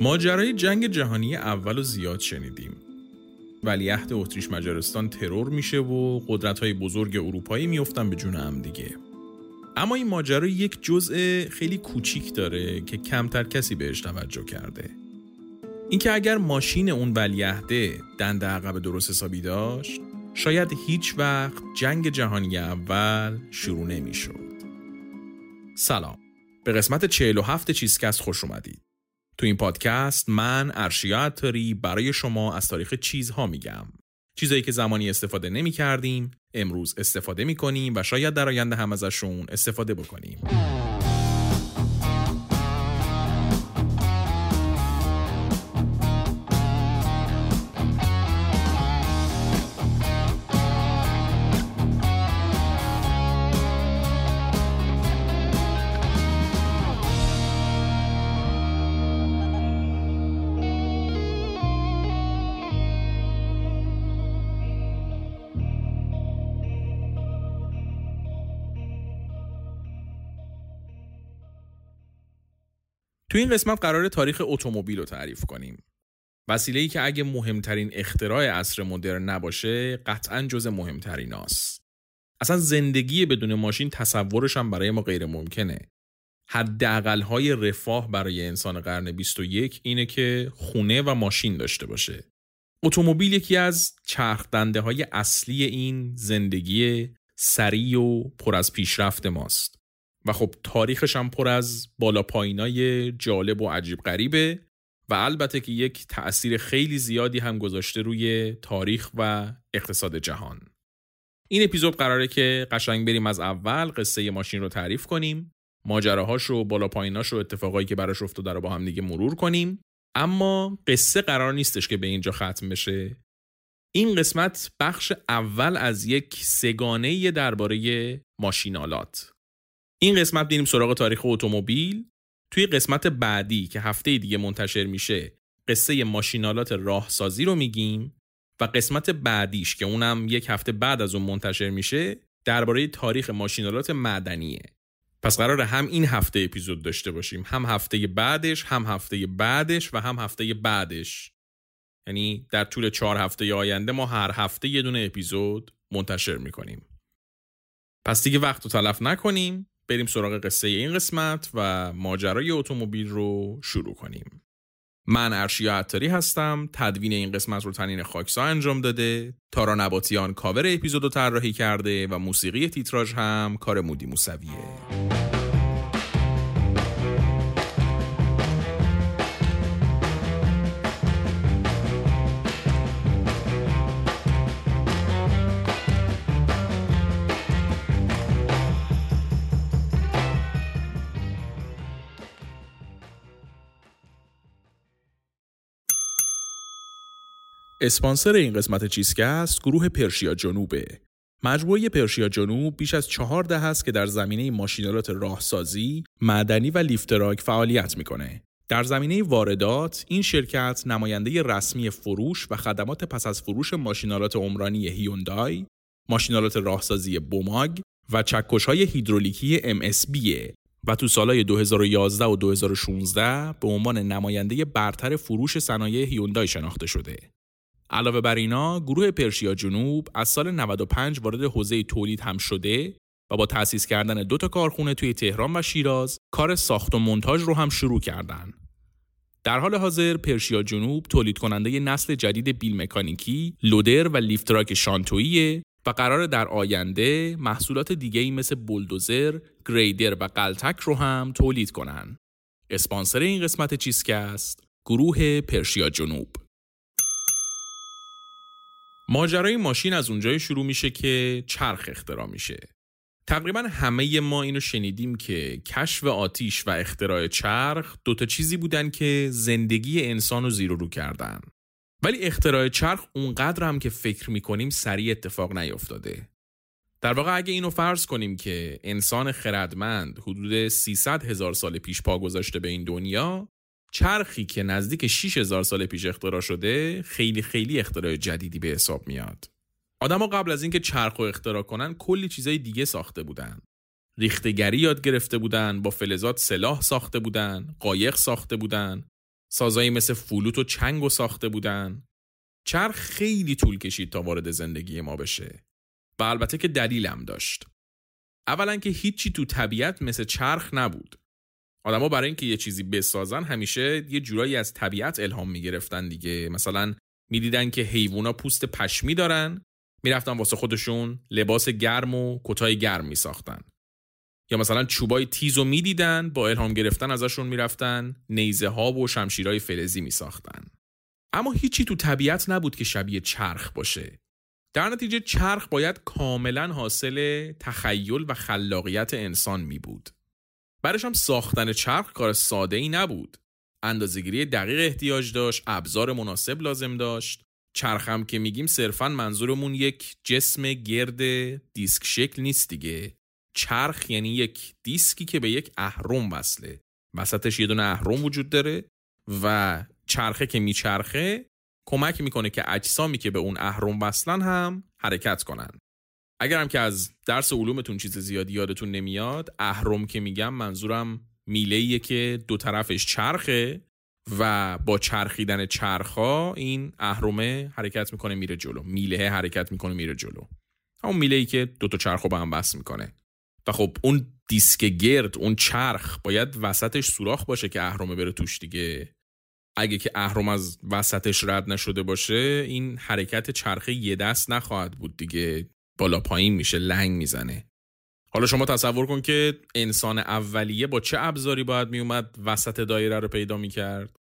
ماجرای جنگ جهانی اول و زیاد شنیدیم. ولیعهد اتریش مجارستان ترور میشه و قدرت های بزرگ اروپایی میفتن به جون هم دیگه. اما این ماجرا یک جزء خیلی کوچیک داره که کمتر کسی بهش توجه کرده. اینکه اگر ماشین اون ولیعهده دنده عقب درست حسابی داشت شاید هیچ وقت جنگ جهانی اول شروع نمی‌شد. سلام. به قسمت 47 چیزکست خوش اومدید. تو این پادکست من ارشیا عطاری برای شما از تاریخ چیزها میگم. چیزایی که زمانی استفاده نمی کردیم امروز استفاده می کنیم و شاید در آینده هم ازشون استفاده بکنیم. تو این قسمت قرار تاریخ اتومبیل رو تعریف کنیم. وسیله ای که اگه مهمترین اختراع عصر مدرن نباشه قطعا جز مهمترین است. اصلا زندگی بدون ماشین تصورش هم برای ما غیر ممکنه. حداقل های رفاه برای انسان قرن 21 اینه که خونه و ماشین داشته باشه. اتومبیل یکی از چرخ های اصلی این زندگی سریع و پر از پیشرفت ماست. و خب تاریخش هم پر از بالا پایینای جالب و عجیب غریبه و البته که یک تأثیر خیلی زیادی هم گذاشته روی تاریخ و اقتصاد جهان. این اپیزود قراره که قشنگ بریم از اول قصه ماشین رو تعریف کنیم ماجراهاش و بالا پاییناش و اتفاقایی که براش افتاده رو با هم دیگه مرور کنیم. اما قصه قرار نیستش که به اینجا ختم بشه. این قسمت بخش اول از یک سگانه درباره ماشینالات این قسمت میریم سراغ تاریخ اتومبیل. توی قسمت بعدی که هفته دیگه منتشر میشه قصه ماشینالات راهسازی رو میگیم و قسمت بعدیش که اونم یک هفته بعد از اون منتشر میشه درباره تاریخ ماشینالات معدنیه. پس قرار هم این هفته اپیزود داشته باشیم. هم هفته بعدش هم هفته بعدش و هم هفته بعدش. یعنی در طول چهار هفته آینده ما هر هفته یه دونه اپیزود منتشر می‌کنیم. پس دیگه وقت رو تلف نکنیم. بریم سراغ قصه این قسمت و ماجرای اتومبیل رو شروع کنیم. من ارشیا عطاری هستم تدوین این قسمت رو تنین خاکسا انجام داده تارا نباتیان کاور اپیزود رو طراحی کرده و موسیقی تیتراژ هم کار مودی موسویه اسپانسر این قسمت چیزکست گروه پرشیا جنوبه. مجموعه پرشیا جنوب بیش از چهار دهه است که در زمینه ماشین‌آلات راهسازی، معدنی و لیفتراک فعالیت می‌کنه. در زمینه واردات، این شرکت نماینده رسمی فروش و خدمات پس از فروش ماشین‌آلات عمرانی هیوندای، ماشین‌آلات راهسازی بوماگ و چکش های هیدرولیکی MSB و تو سالهای 2011 و 2016 به عنوان نماینده برتر فروش صنایع هیوندای شناخته شده. علاوه بر اینا گروه پرشیا جنوب از سال 95 وارد حوزه تولید هم شده و با تأسیس کردن دو تا کارخونه توی تهران و شیراز کار ساخت و مونتاژ رو هم شروع کردن. در حال حاضر پرشیا جنوب تولید کننده نسل جدید بیل مکانیکی، لودر و لیفتراک شانتویی و قرار در آینده محصولات دیگه ای مثل بولدوزر، گریدر و غلتک رو هم تولید کنن. اسپانسر این قسمت چیزکست گروه پرشیا جنوب ماجرای ماشین از اونجای شروع میشه که چرخ اختراع میشه. تقریبا همه ما اینو شنیدیم که کشف آتیش و اختراع چرخ دوتا چیزی بودن که زندگی انسان رو زیر رو کردن. ولی اختراع چرخ اونقدر هم که فکر می‌کنیم سریع اتفاق نیفتاده. در واقع اگه اینو فرض کنیم که انسان خردمند حدود 300 هزار سال پیش پا گذاشته به این دنیا چرخی که نزدیک 6000 سال پیش اختراع شده خیلی خیلی اختراع جدیدی به حساب میاد. آدما قبل از اینکه چرخ رو اختراع کنن کلی چیزای دیگه ساخته بودن. ریختگری یاد گرفته بودن، با فلزات سلاح ساخته بودن، قایق ساخته بودن سازایی مثل فلوت و چنگ و ساخته بودن چرخ خیلی طول کشید تا وارد زندگی ما بشه و البته که دلیلم داشت اولا که هیچی تو طبیعت مثل چرخ نبود آدما برای اینکه یه چیزی بسازن همیشه یه جورایی از طبیعت الهام می‌گرفتن دیگه. مثلا می‌دیدن که حیوونا پوست پشمی دارن می‌رفتن واسه خودشون لباس گرم و کتای گرم میساختن. یا مثلا چوبای تیز و می‌دیدن با الهام گرفتن ازشون می‌رفتن نیزه ها و شمشیرهای فلزی میساختن. اما هیچی تو طبیعت نبود که شبیه چرخ باشه. در نتیجه چرخ باید کاملا حاصل تخیل و خلاقیت انسان می بود. برش هم ساختن چرخ کار ساده ای نبود. اندازهگیری دقیق احتیاج داشت، ابزار مناسب لازم داشت. چرخ هم که میگیم صرفا منظورمون یک جسم گرد دیسک شکل نیست دیگه. چرخ یعنی یک دیسکی که به یک اهرم وصله. وسطش یه دونه اهرم وجود داره و چرخه که میچرخه کمک می‌کنه که اجسامی که به اون اهرم وصلن هم حرکت کنن اگر هم که از درس علومتون چیز زیادی یادتون نمیاد اهرم که میگم منظورم میله که دو طرفش چرخه و با چرخیدن چرخا این اهرمه حرکت می‌کنه میره جلو. میله حرکت می‌کنه میره جلو. همون میله ای که دو تا چرخ رو به هم بس می‌کنه. و خب اون دیسک گرد اون چرخ باید وسطش سوراخ باشه که اهرمه بره توش دیگه. اگه که اهرم از وسطش رد نشده باشه این حرکت چرخه یه دست نخواهد بود دیگه. بالا پایین میشه لنگ می‌زنه. حالا شما تصور کن که انسان اولیه با چه ابزاری باید میومد؟ وسط دایره رو پیدا می‌کرد.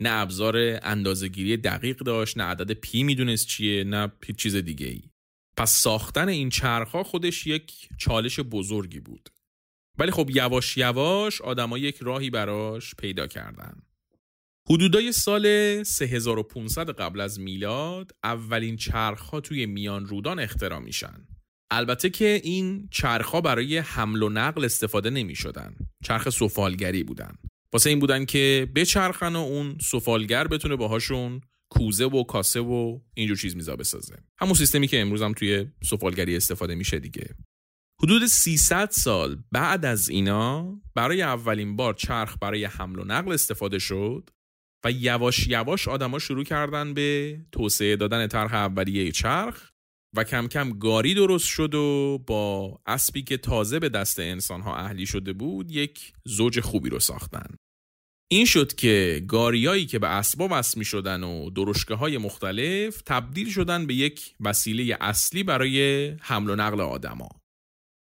نه ابزار اندازهگیری دقیق داشت نه عدد پی می‌دونست چیه نه هیچ چیز دیگه ای پس ساختن این چرخها خودش یک چالش بزرگی بود. ولی خب یواش یواش آدما یک راهی براش پیدا کردن. حدودای سال 3500 قبل از میلاد اولین چرخها توی میان رودان اختراع میشن. البته که این چرخها برای حمل و نقل استفاده نمی شدن. چرخ سفالگری بودن. واسه این بودن که بچرخن و اون سفالگر بتونه باهاشون کوزه و کاسه و اینجور چیز میزا بسازه. همون سیستمی که امروز هم توی سفالگری استفاده میشه دیگه. حدود 300 سال بعد از اینا برای اولین بار چرخ برای حمل و نقل استفاده شد و یواش یواش آدما شروع کردن به توسعه دادن طرح اولیه چرخ و کم کم گاری درست شد و با اسبی که تازه به دست انسانها اهلی شده بود یک زوج خوبی رو ساختن. این شد که گاریایی که به اسبا وصل می شدن و درشکه های مختلف تبدیل شدن به یک وسیله اصلی برای حمل و نقل آدما.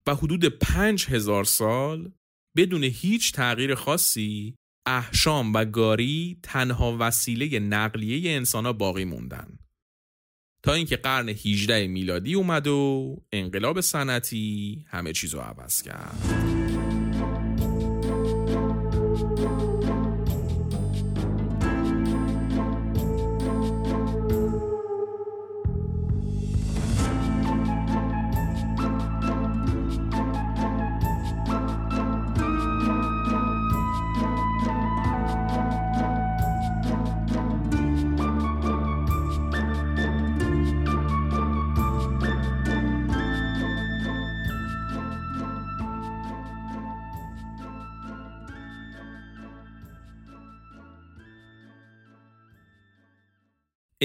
و حدود پنج هزار سال بدون هیچ تغییر خاصی احشام و گاری تنها وسیله نقلیه انسان ها باقی موندن. تا اینکه قرن 18 میلادی اومد و انقلاب صنعتی همه چیز رو عوض کرد.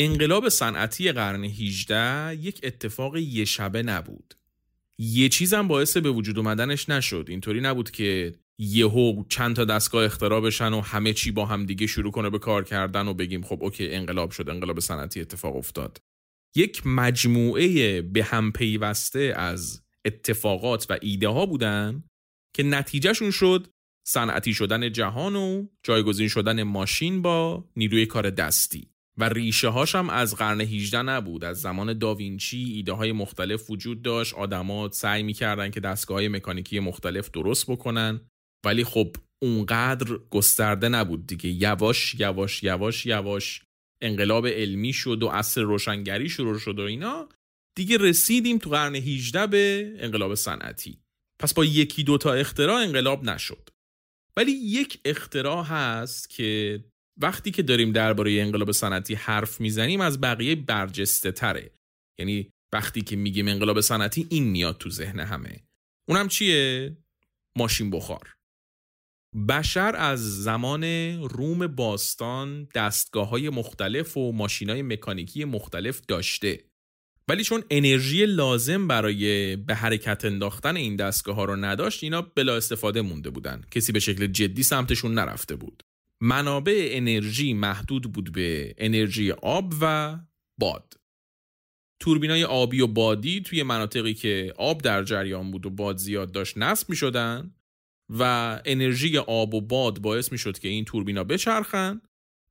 انقلاب صنعتی قرن 18 یک اتفاق یه شبه نبود. یه چیزم باعث به وجود اومدنش نشد. اینطوری نبود که یهو چند تا دستگاه اختراع بشن و همه چی با هم دیگه شروع کنه به کار کردن و بگیم خب اوکی انقلاب شد انقلاب صنعتی اتفاق افتاد. یک مجموعه به هم پیوسته از اتفاقات و ایده ها بودن که نتیجهشون شد صنعتی شدن جهان و جایگزین شدن ماشین با نیروی کار دستی و ریشه هاش هم از قرن 18 نبود. از زمان داوینچی ایده های مختلف وجود داشت. آدما سعی می‌کردن که دستگاه های مکانیکی مختلف درست بکنن. ولی خب اونقدر گسترده نبود دیگه. یواش یواش یواش یواش انقلاب علمی شد و عصر روشنگری شروع شد و اینا. دیگه رسیدیم تو قرن 18 به انقلاب صنعتی. پس با یکی دوتا اختراع انقلاب نشد. ولی یک اختراع هست که وقتی که داریم درباره انقلاب صنعتی حرف می‌زنیم از بقیه برجسته تره یعنی وقتی که میگیم انقلاب صنعتی این میاد تو ذهن همه. اونم چیه؟ ماشین بخار. بشر از زمان روم باستان دستگاه های مختلف و ماشین های مکانیکی مختلف داشته. ولی چون انرژی لازم برای به حرکت انداختن این دستگاه ها رو نداشت اینا بلا استفاده مونده بودن. کسی به شکل جدی سمتشون نرفته بود. منابع انرژی محدود بود به انرژی آب و باد. توربینای آبی و بادی توی مناطقی که آب در جریان بود و باد زیاد داشت نصب می شدن و انرژی آب و باد باعث می شد که این توربینا بچرخن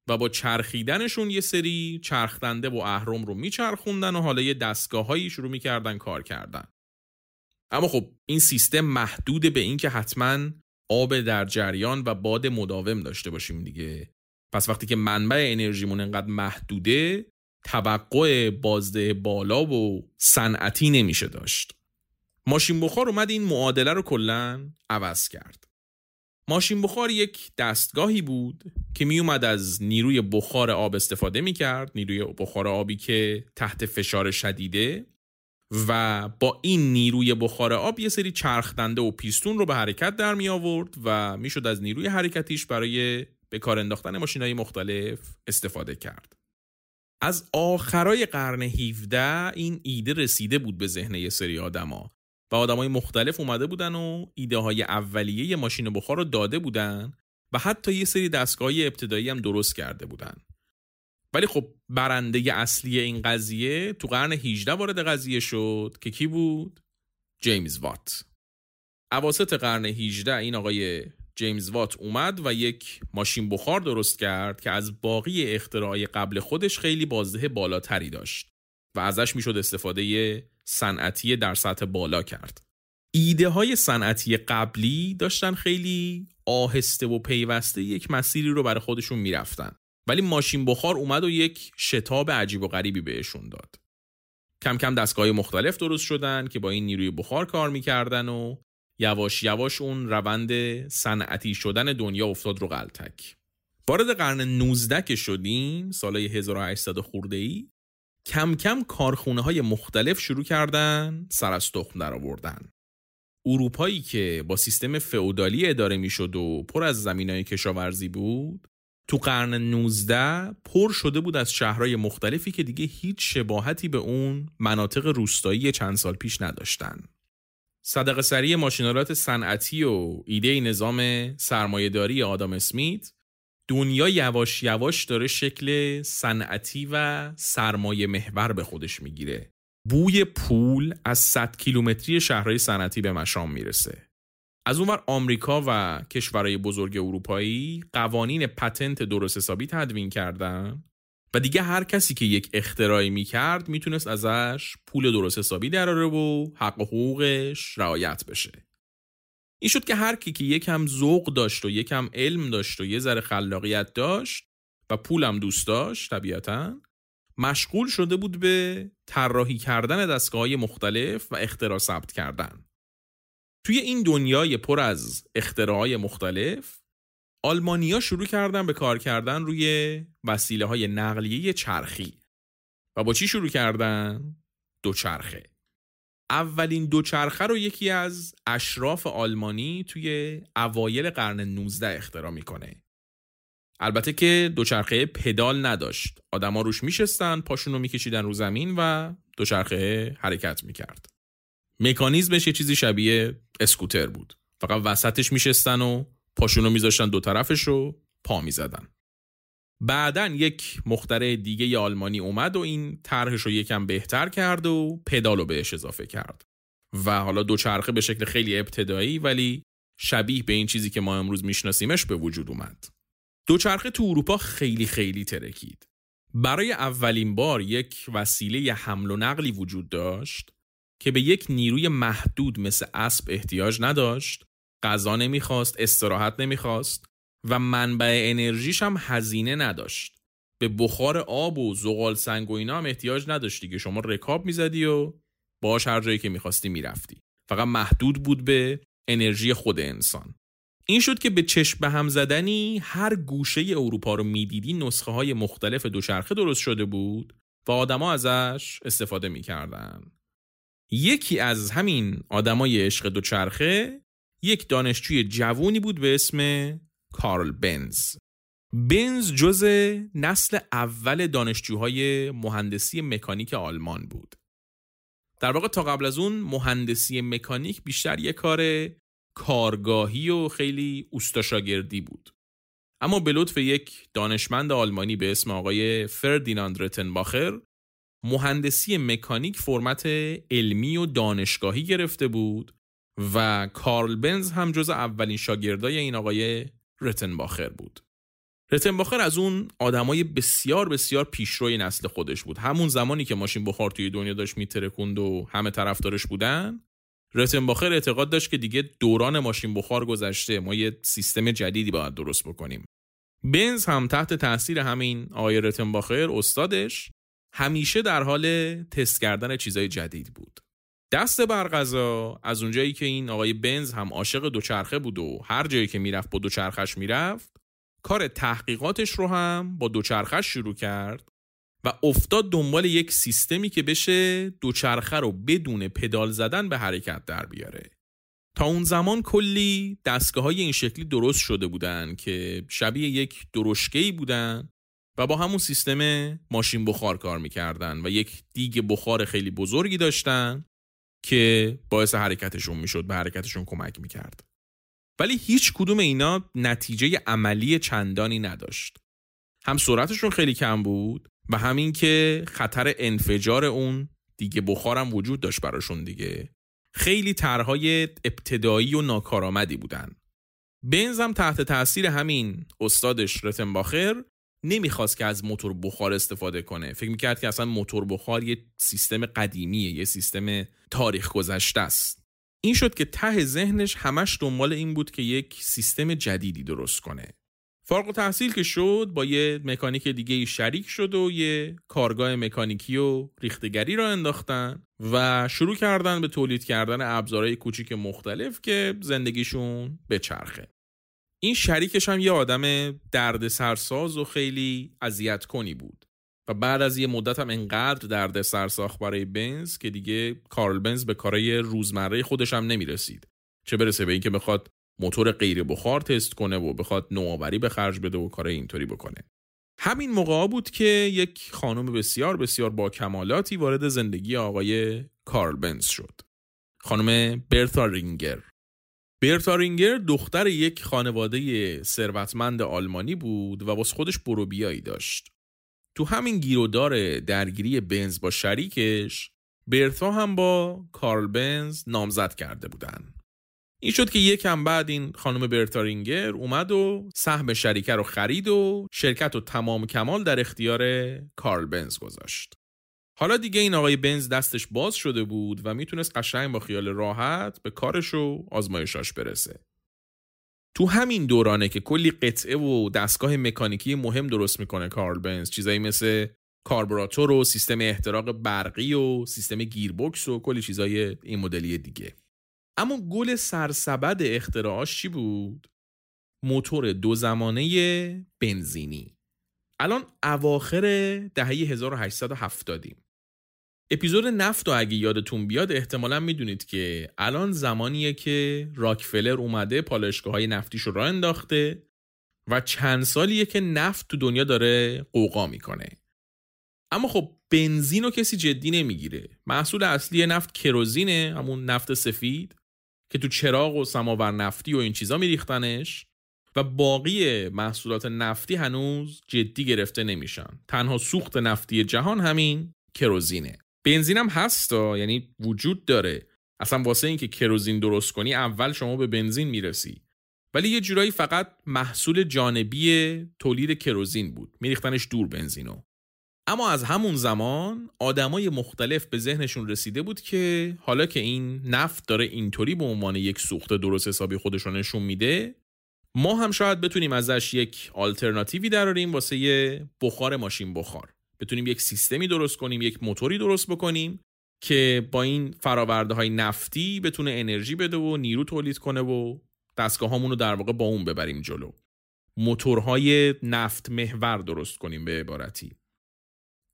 و با چرخیدنشون یه سری چرخدنده و اهرم رو میچرخوندن و حالا یه دستگاه شروع می‌کردن کار کردن. اما خب این سیستم محدود به اینکه حتما آب در جریان و باد مداوم داشته باشیم دیگه. پس وقتی که منبع انرژیمون انقدر محدوده توقع بازده بالا و صنعتی نمیشه داشت. ماشین بخار اومد این معادله رو کلا عوض کرد. ماشین بخار یک دستگاهی بود که می اومد از نیروی بخار آب استفاده می کرد نیروی بخار آبی که تحت فشار شدیده. و با این نیروی بخار آب یه سری چرخدنده و پیستون رو به حرکت در می آورد و می‌شد از نیروی حرکتیش برای به کار انداختن ماشین های مختلف استفاده کرد. از آخرای قرن 17 این ایده رسیده بود به ذهن یه سری آدما و آدمای مختلف اومده بودن و ایده های اولیه ماشین بخار رو داده بودن و حتی یه سری دستگاه ابتدایی هم درست کرده بودن. ولی خب برنده اصلی این قضیه تو قرن 18 وارد قضیه شد که کی بود؟ جیمز وات اواسط قرن 18 این آقای جیمز وات اومد و یک ماشین بخار درست کرد که از باقی اختراعای قبل خودش خیلی بازده بالاتری داشت و ازش می‌شد استفاده صنعتی در سطح بالا کرد. ایده های صنعتی قبلی داشتن خیلی آهسته و پیوسته یک مسیری رو برای خودشون می‌رفتن ولی ماشین بخار اومد و یک شتاب عجیب و غریبی بهشون داد. کم کم دستگاه مختلف درست شدن که با این نیروی بخار کار می‌کردن و یواش یواش اون روند صنعتی شدن دنیا افتاد رو غلطک. وارد قرن 19 که شدیم سالهای 1800 خورده ای کم کم کارخونه های مختلف شروع کردن سر از تخم در آوردن. اروپایی که با سیستم فئودالی اداره می‌شد و پر از زمین های کشاورزی بود تو قرن 19 پر شده بود از شهرهای مختلفی که دیگه هیچ شباهتی به اون مناطق روستایی چند سال پیش نداشتن. صدق سری ماشینالات صنعتی و ایده نظام سرمایهداری آدام اسمیت دنیا یواش یواش داره شکل صنعتی و سرمایه محور به خودش می‌گیره. بوی پول از 100 کیلومتری شهرهای صنعتی به مشام می‌رسه. از اونور آمریکا و کشورهای بزرگ اروپایی قوانین پتنت درست حسابی تدوین کردن و دیگه هر کسی که یک اختراعی می‌کرد می‌تونست ازش پول درست حسابی دراره و حق و حقوقش رعایت بشه. این شد که هر کی که یکم ذوق داشت و یکم علم داشت و یه ذره خلاقیت داشت و پولم دوست داشت طبیعتا مشغول شده بود به طراحی کردن دستگاه مختلف و اختراع ثبت کردن. توی این دنیای پر از اختراعای مختلف آلمانیا شروع کردن به کار کردن روی وسیله های نقلیه چرخی. و با چی شروع کردن؟ دوچرخه. اولین دوچرخه رو یکی از اشراف آلمانی توی اوایل قرن 19 اختراع می‌کنه. البته که دوچرخه پدال نداشت. آدما روش میشستن پاشون رو میکشیدن رو زمین و دوچرخه حرکت می‌کرد. مکانیزمش یه چیزی شبیه اسکوتر بود. فقط وسطش میشستن و پاشون رو میذاشتن دو طرفش رو پا می‌زدن. بعدا یک مختره دیگه آلمانی اومد و این طرحش رو یکم بهتر کرد و پدال رو بهش اضافه کرد. و حالا دوچرخه به شکل خیلی ابتدایی ولی شبیه به این چیزی که ما امروز میشناسیمش به وجود اومد. دوچرخه تو اروپا خیلی خیلی ترکید. برای اولین بار یک وسیله حمل و نقلی وجود داشت. که به یک نیروی محدود مثل اسب احتیاج نداشت غذا نمی‌خواست استراحت نمی‌خواست و منبع انرژیش هم هزینه نداشت. به بخار آب و زغال سنگ و اینا هم احتیاج نداشتی که شما رکاب می‌زدی و باش هر جایی که می‌خواستی می‌رفتی. فقط محدود بود به انرژی خود انسان. این شد که به چشم به هم زدنی هر گوشه اروپا رو می‌دیدی نسخه های مختلف دوچرخه درست شده بود و آدما ازش استفاده می‌کردن. یکی از همین آدمای عشق دوچرخه یک دانشجوی جوونی بود به اسم کارل بنز. بنز جز نسل اول دانشجوهای مهندسی مکانیک آلمان بود. در واقع تا قبل از اون مهندسی مکانیک بیشتر یک کار کارگاهی و خیلی اوستاشاگردی بود. اما به لطف یک دانشمند آلمانی به اسم آقای فردیناند رتنباخر مهندسی مکانیک فرمت علمی و دانشگاهی گرفته بود و کارل بنز هم جز اولین شاگردای این آقای رتنباخر بود. رتنباخر از اون آدمای بسیار بسیار پیشروی نسل خودش بود. همون زمانی که ماشین بخار توی دنیا داشت میترکوند و همه طرفدارش بودن، رتنباخر اعتقاد داشت که دیگه دوران ماشین بخار گذشته ما یه سیستم جدیدی باید درست بکنیم. بنز هم تحت تاثیر همین آقای رتنباخر استادش همیشه در حال تست کردن چیزای جدید بود. دست برقضا از اونجایی که این آقای بنز هم عاشق دوچرخه بود و هر جایی که می‌رفت با دوچرخش می‌رفت کار تحقیقاتش رو هم با دوچرخش شروع کرد و افتاد دنبال یک سیستمی که بشه دوچرخه رو بدون پدال زدن به حرکت در بیاره تا اون زمان کلی دستگاه های این شکلی درست شده بودن که شبیه یک درشکهی بودن و با همون سیستم ماشین بخار کار می‌کردن و یک دیگ بخار خیلی بزرگی داشتن که باعث حرکتشون می‌شد به حرکتشون کمک می‌کرد. ولی هیچ کدوم اینا نتیجه عملی چندانی نداشت. هم سرعتشون خیلی کم بود و همین که خطر انفجار اون دیگه بخارم وجود داشت براشون دیگه. خیلی طرحهای ابتدایی و ناکارآمدی بودن. بنزم تحت تاثیر همین استادش رتنباخر نمی‌خواست که از موتور بخار استفاده کنه. فکر می‌کرد که اصلا موتور بخار یه سیستم قدیمیه یه سیستم تاریخ گذشته است. این شد که ته ذهنش همش دنبال این بود که یک سیستم جدیدی درست کنه. فارغ و تحصیل که شد با یه مکانیک دیگه شریک شد و یه کارگاه مکانیکی و ریختگری را انداختن و شروع کردن به تولید کردن ابزارهای کوچیک مختلف که زندگیشون بچرخه این شریکش هم یه آدم درد سرساز و خیلی اذیت کنی بود. و بعد از یه مدت هم انقدر درد سرساخ برای بنز که دیگه کارل بنز به کارهای روزمره خودش هم نمی رسید چه برسه به اینکه بخواد موتور غیر بخار تست کنه و بخواد نوآوری به خرج بده و کار اینطوری بکنه. همین موقع بود که یک خانم بسیار بسیار با کمالاتی وارد زندگی آقای کارل بنز شد. خانم برتا رینگر. برتا رینگر دختر یک خانواده ثروتمند آلمانی بود و واسه خودش بروبیایی داشت تو همین گیرودار درگیری بنز با شریکش برتا هم با کارل بنز نامزد کرده بودن این شد که یکم بعد این خانم برتارینگر اومد و سهم شریکه رو خرید و شرکت و تمام کمال در اختیار کارل بنز گذاشت. حالا دیگه این آقای بنز دستش باز شده بود و می‌تونست قشنگ با خیال راحت به کارش و آزمایشاش برسه. تو همین دورانه که کلی قطعه و دستگاه مکانیکی مهم درست می‌کنه کارل بنز چیزایی مثل کاربراتور و سیستم احتراق برقی و سیستم گیربکس و کلی چیزای این مدلی دیگه اما گل سرسبد اختراعاش چی بود؟ موتور دو زمانه بنزینی الان اواخر دهه 1870 اپیزود نفت و اگه یادتون بیاد احتمالا می‌دونید که الان زمانیه که راکفلر اومده پالشگاه های نفتیش رو راه انداخته و چند سالیه که نفت تو دنیا داره قوقا می‌کنه. اما خب بنزین رو کسی جدی نمی‌گیره. محصول اصلی نفت کروزینه همون نفت سفید که تو چراغ و سماور نفتی و این چیزا میریختنش و باقی محصولات نفتی هنوز جدی گرفته نمیشن. تنها سوخت نفتی جهان همین کروزینه. بنزین هم هستا یعنی وجود داره. اصلا واسه اینکه کروزین درست کنی اول شما به بنزین می‌رسی. ولی یه جورایی فقط محصول جانبی تولید کروزین بود. میریختنش دور بنزینو. اما از همون زمان آدمای مختلف به ذهنشون رسیده بود که حالا که این نفت داره اینطوری به عنوان یک سوخت درست حسابی خودش رو نشون میده ما هم شاید بتونیم ازش یک آلترناتیوی دراریم واسه بخار ماشین بخار. بتونیم یک سیستمی درست کنیم یک موتوری درست بکنیم که با این فراورده های نفتی بتونه انرژی بده و نیرو تولید کنه و دستگاه رو در واقع با اون ببریم جلو موتورهای نفت محور درست کنیم به عبارتی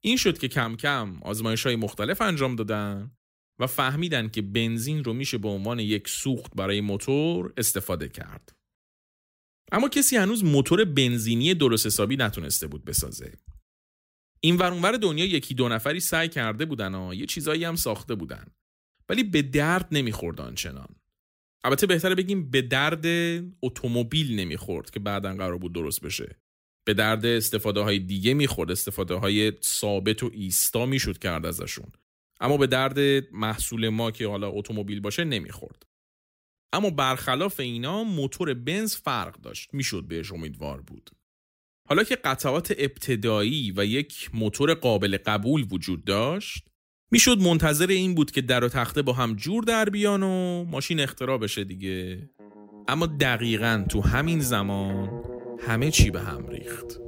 این شد که کم کم آزمایش های مختلف انجام دادن و فهمیدن که بنزین رو میشه به عنوان یک سوخت برای موتور استفاده کرد. اما کسی هنوز موتور بنزینی درست حسابی نتونسته بود بسازه. این ورانور دنیا یکی دو نفری سعی کرده بودن و یه چیزایی هم ساخته بودن. ولی به درد نمی‌خورد آنچنان. البته بهتره بگیم به درد اتومبیل نمی‌خورد که بعدا قرار بود درست بشه. به درد استفاده های دیگه می‌خورد استفاده های ثابت و ایستا می‌شد کرد ازشون اما به درد محصول ما که حالا اتومبیل باشه نمی‌خورد اما برخلاف اینا موتور بنز فرق داشت می‌شد بهش امیدوار بود حالا که قطعات ابتدایی و یک موتور قابل قبول وجود داشت می‌شد منتظر این بود که در و تخته با هم جور در بیان و ماشین اختراع بشه دیگه. اما دقیقا تو همین زمان همه چی به هم ریخت.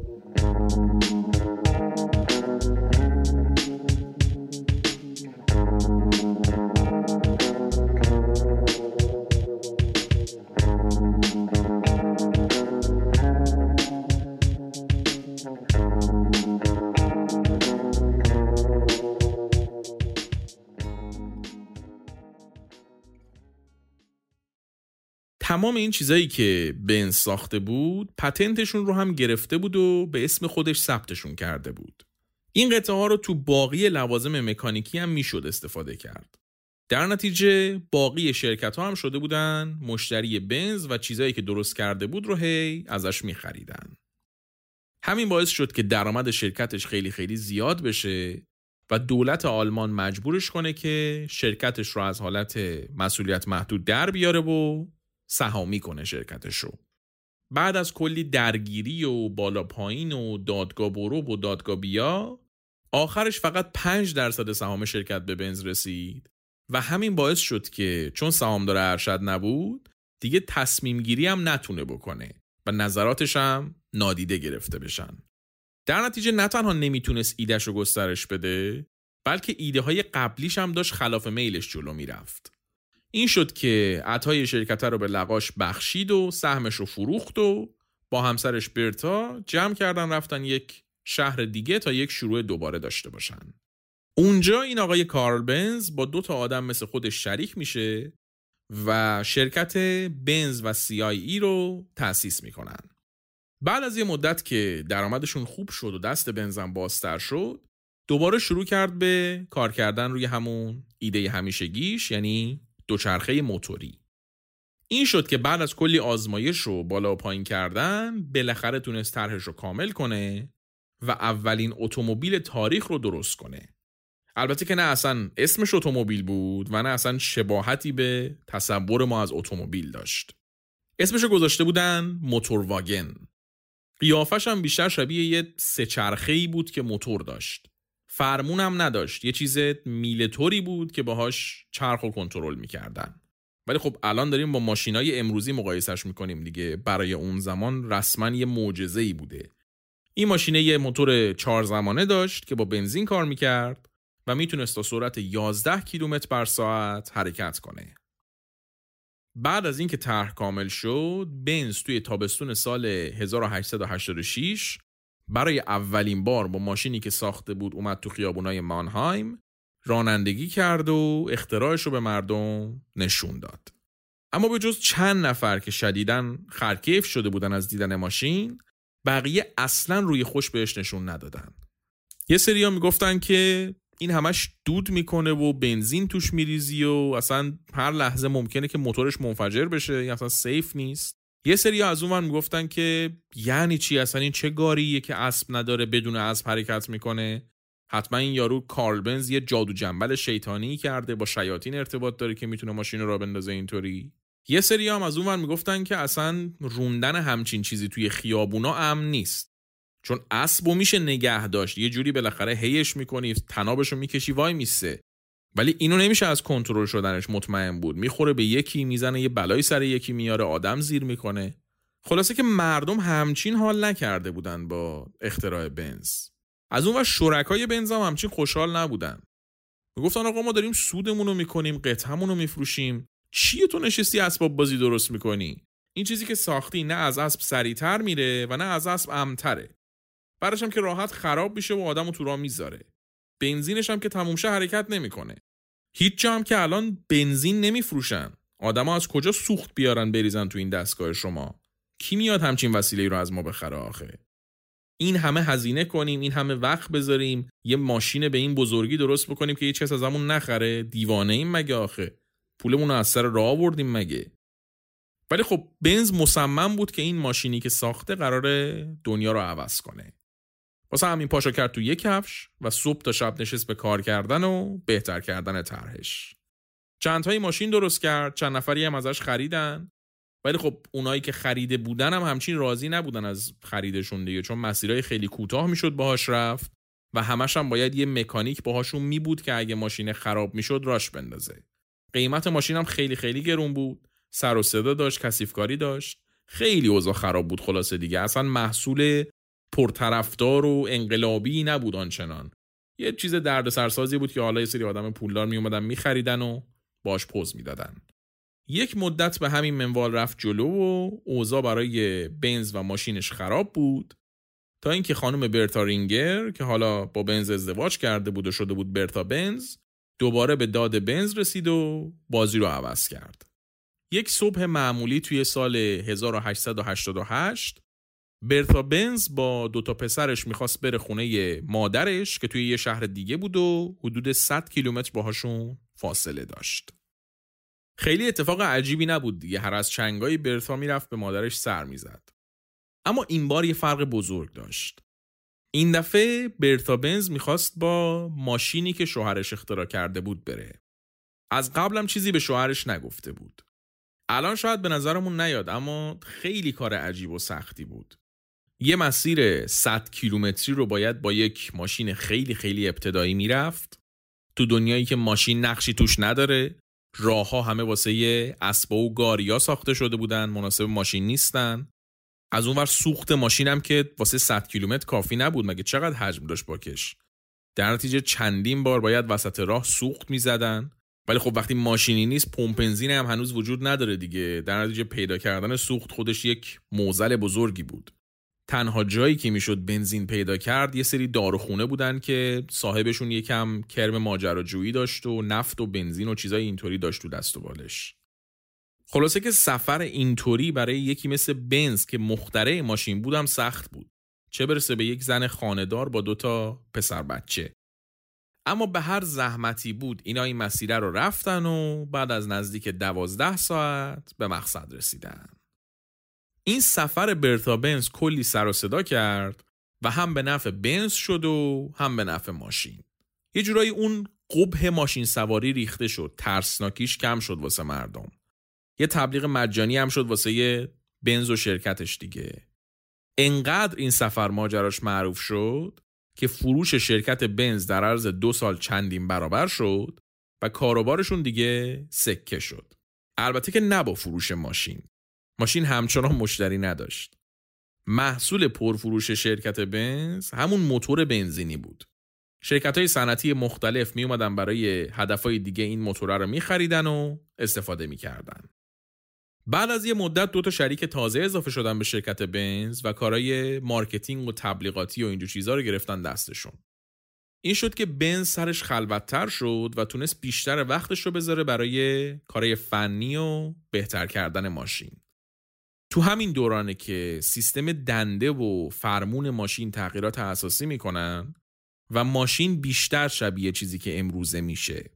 تمام این چیزایی که بنز ساخته بود پتنتشون رو هم گرفته بود و به اسم خودش ثبتشون کرده بود. این قطعه ها رو تو باقی لوازم مکانیکی هم می‌شد استفاده کرد. در نتیجه باقی شرکت ها هم شده بودن مشتری بنز و چیزایی که درست کرده بود رو هی ازش میخریدن. همین باعث شد که درآمد شرکتش خیلی خیلی زیاد بشه و دولت آلمان مجبورش کنه که شرکتش رو از حالت مسئولیت محدود در بیاره و سهامی کنه شرکتش رو بعد از کلی درگیری و بالا پایین و دادگاه برو و دادگاه بیا آخرش فقط 5 درصد سهام شرکت به بنز رسید. و همین باعث شد که چون سهامدار ارشد نبود دیگه تصمیم گیری هم نتونه بکنه و نظراتش هم نادیده گرفته بشن. در نتیجه نه تنها نمی‌تونست ایدهش رو گسترش بده بلکه ایده های قبلیش هم داشت خلاف میلش جلو می‌رفت. این شد که عطای شرکت رو به لقاش بخشید و سهمش رو فروخت و با همسرش برتا جمع کردن رفتن یک شهر دیگه تا یک شروع دوباره داشته باشن. اونجا این آقای کارل بنز با دو تا آدم مثل خودش شریک میشه و شرکت بنز و ای رو تأسیس می‌کنن. بعد از یه مدت که درآمدشون خوب شد و دست بنزم بازتر شد دوباره شروع کرد به کار کردن روی همون ایده همیشگیش یعنی دوچرخه موتوری. این شد که بعد از کلی آزمایش رو بالا و پایین کردن بالاخره تونست طرحش رو کامل کنه و اولین اتومبیل تاریخ رو درست کنه. البته که نه اصلا اسمش اتومبیل بود و نه اصلا شباهتی به تصور ما از اتومبیل داشت. اسمش رو گذاشته بودن موتور واگن. قیافش هم بیشتر شبیه یه سه بود که موتور داشت. فرمون هم نداشت. یه چیز میلتوری بود که باهاش چرخ و کنترل می‌کردن. ولی خب الان داریم با ماشینای امروزی مقایسش می‌کنیم دیگه. برای اون زمان رسما یه معجزه ای بوده. این ماشینه یه موتور چهار زمانه داشت که با بنزین کار می‌کرد و می‌تونست تا سرعت 11 کیلومتر بر ساعت حرکت کنه. بعد از اینکه طرح کامل شد بنز توی تابستون سال 1886 برای اولین بار با ماشینی که ساخته بود اومد تو خیابونای مانهایم رانندگی کرد و اختراعش رو به مردم نشون داد. اما به جز چند نفر که شدیدن خرکیف شده بودن از دیدن ماشین بقیه اصلا روی خوش بهش نشون ندادن. یه سری ها می‌گفتن که این همش دود می‌کنه و بنزین توش میریزی و اصلا هر لحظه ممکنه که موتورش منفجر بشه یا اصلا سیف نیست یه سری از اون می‌گفتن که یعنی چی اصلا؟ این چه گاریه که اسب نداره بدون اسب حرکت می‌کنه؟ حتما این یارو کارل بنز یه جادو جنبل شیطانی کرده با شیاطین ارتباط داره که می‌تونه ماشین رو را بندازه اینطوری. یه سری هم از اون می‌گفتن که اصلا روندن همچین چیزی توی خیابونا امن نیست. چون اسب میشه نگه داشت. یه جوری بالاخره هیش می‌کنی تنابشو می‌کشی وای میسته ولی اینو نمیشه از کنترل شدنش مطمئن بود. می‌خوره به یکی می‌زنه یه بلایی سر یکی میاره آدم زیر می‌کنه. خلاصه که مردم همچین حال نکرده بودن با اختراع بنز. از اون و شرکای بنز هم همچین خوشحال نبودن. می‌گفتن آقا ما داریم سودمون رو می‌کنیم قطعمون رو میفروشیم. چیه تو نشستی اسباب بازی درست می‌کنی؟ این چیزی که ساختی نه از اسب سریعتر میره و نه از اسب امتره. برش هم که راحت خراب میشه و آدم تو راه می‌ذاره. بنزینش هم که تموم حرکت نمی‌کنه. هیچ جا هم که الان بنزین نمیفروشن. آدما از کجا سوخت بیارن بریزن تو این دستگاه شما؟ کی میاد همچین وسیله رو از ما بخره آخه؟ این همه هزینه کنیم این همه وقت بذاریم یه ماشین به این بزرگی درست بکنیم که هیچ کس ازمون نخره؟ دیوانه این مگه آخه؟ پولمون از سر راه آوردیم مگه؟ ولی خب بنز مصمم بود که این ماشینی که ساخته قرار دنیا رو عوض کنه. واسه همین پاشو کرد تو یک کفش و صبح تا شب نشست به کار کردن و بهتر کردن طرحش. چند ماشین درست کرد چند نفری هم ازش خریدن. ولی خب اونایی که خریده بودن هم همچین راضی نبودن از خریدشون دیگه چون مسیرهای خیلی کوتاه می‌شد باهاش رفت و همش هم باید یه مکانیک باهاشون می بود که اگه ماشین خراب می‌شد راش بندازه. قیمت ماشین هم خیلی خیلی گرون بود سر و صدا داشت کثیفکاری داشت. خیلی اوضاع خراب بود خلاصه دیگه. اصلا محصول پرطرفدار و انقلابی نبود آنچنان یه چیز درد سرسازی بود که حالا یه سری آدم پولدار می اومدن میخریدن و باش پوز می‌دادن یک مدت به همین منوال رفت جلو و اوضاع برای بنز و ماشینش خراب بود تا اینکه خانم برتا رینگر که حالا با بنز ازدواج کرده بود و شده بود برتا بنز دوباره به داد بنز رسید و بازی رو عوض کرد. یک صبح معمولی توی سال 1888 برتا بنز با دوتا پسرش می‌خواست بره خونه مادرش که توی یه شهر دیگه بود و حدود 100 کیلومتر باهاشون فاصله داشت. خیلی اتفاق عجیبی نبود دیگه هر از چنگای برتا می‌رفت به مادرش سر می‌زد. اما این بار یه فرق بزرگ داشت. این دفعه برتا بنز می‌خواست با ماشینی که شوهرش اختراع کرده بود بره. از قبلم چیزی به شوهرش نگفته بود. الان شاید به نظرمون نیاد اما خیلی کار عجیب و سختی بود. یه مسیر 100 کیلومتری رو باید با یک ماشین خیلی خیلی ابتدایی می‌رفت. تو دنیایی که ماشین نقشی توش نداره راه ها همه واسه اسبا و گاریا ساخته شده بودن مناسب ماشین نیستن. از اونور سوخت ماشینم که واسه 100 کیلومتر کافی نبود مگه چقدر حجم داشت باکش در نتیجه چندین بار باید وسط راه سوخت می‌زدن. ولی خب وقتی ماشینی نیست پمپ بنزین هم هنوز وجود نداره دیگه. در نتیجه پیدا کردن سوخت خودش یک موزل بزرگی بود. تنها جایی که می‌شد بنزین پیدا کرد یه سری داروخونه بودن که صاحبشون یکم کرم ماجراجویی داشت و نفت و بنزین و چیزای اینطوری داشت تو دست و بالش. خلاصه که سفر اینطوری برای یکی مثل بنز که مختره ماشین بودم سخت بود. چه برسه به یک زن خاندار با دوتا پسر بچه. اما به هر زحمتی بود اینا این مسیره رو رفتن و بعد از نزدیک دوازده ساعت به مقصد رسیدن. این سفر برتا بنز کلی سر و صدا کرد و هم به نفع بنز شد و هم به نفع ماشین. یه جورایی اون قبه ماشین سواری ریخته شد. ترسناکیش کم شد واسه مردم. یه تبلیغ مجانی هم شد واسه یه بنز و شرکتش دیگه. انقدر این سفر ماجراش معروف شد که فروش شرکت بنز در عرض دو سال چندین برابر شد و کاروبارشون دیگه سکه شد. البته که نه با فروش ماشین. ماشین همچنان مشتری نداشت محصول پرفروش شرکت بنز همون موتور بنزینی بود شرکت های صنعتی مختلف می اومدن برای هدفهای دیگه این موتوره رو می خریدن و استفاده می کردن. بعد از یه مدت دو تا شریک تازه اضافه شدن به شرکت بنز و کارای marketing و تبلیغاتی و اینجور چیزها رو گرفتن دستشون. این شد که بنز سرش خلوتتر شد و تونست بیشتر وقتش رو بذاره برای کارای فنی و بهتر کردن ماشین. تو همین دورانه که سیستم دنده و فرمون ماشین تغییرات اساسی می‌کنن و ماشین بیشتر شبیه چیزی که امروزه میشه.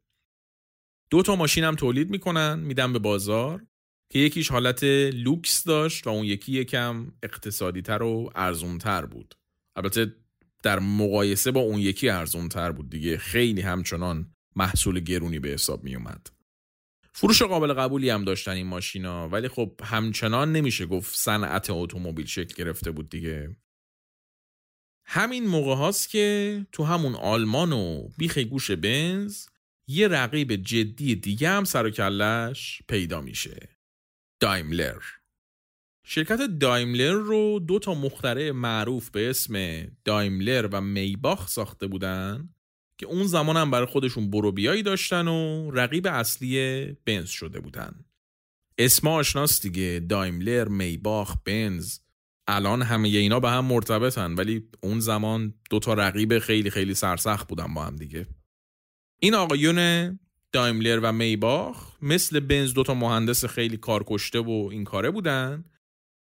دو تا ماشین هم تولید می‌کنن میدن به بازار که یکیش حالت لوکس داشت و اون یکی یکم اقتصادی تر و ارزون تر بود البته در مقایسه با اون یکی ارزون تر بود دیگه خیلی همچنان محصول گرونی به حساب می اومد فروش قابل قبولی هم داشتن این ماشینا. ولی خب همچنان نمیشه گفت صنعت اتومبیل شکل گرفته بود دیگه. همین موقع هاست که تو همون آلمان و بیخ گوش بنز یه رقیب جدی دیگه هم سر و کلش پیدا میشه. دایملر. شرکت دایملر رو دو تا مخترع معروف به اسم دایملر و میباخ ساخته بودن. که اون زمان هم برای خودشون بروبیایی داشتن و رقیب اصلی بنز شده بودن. اسم آشناست دیگه. دایملر، میباخ، بنز. الان همه اینا به هم مرتبطن ولی اون زمان دو تا رقیب خیلی خیلی سرسخت بودن با هم دیگه. این آقایون دایملر و میباخ مثل بنز دوتا مهندس خیلی کارکشته و این کاره بودن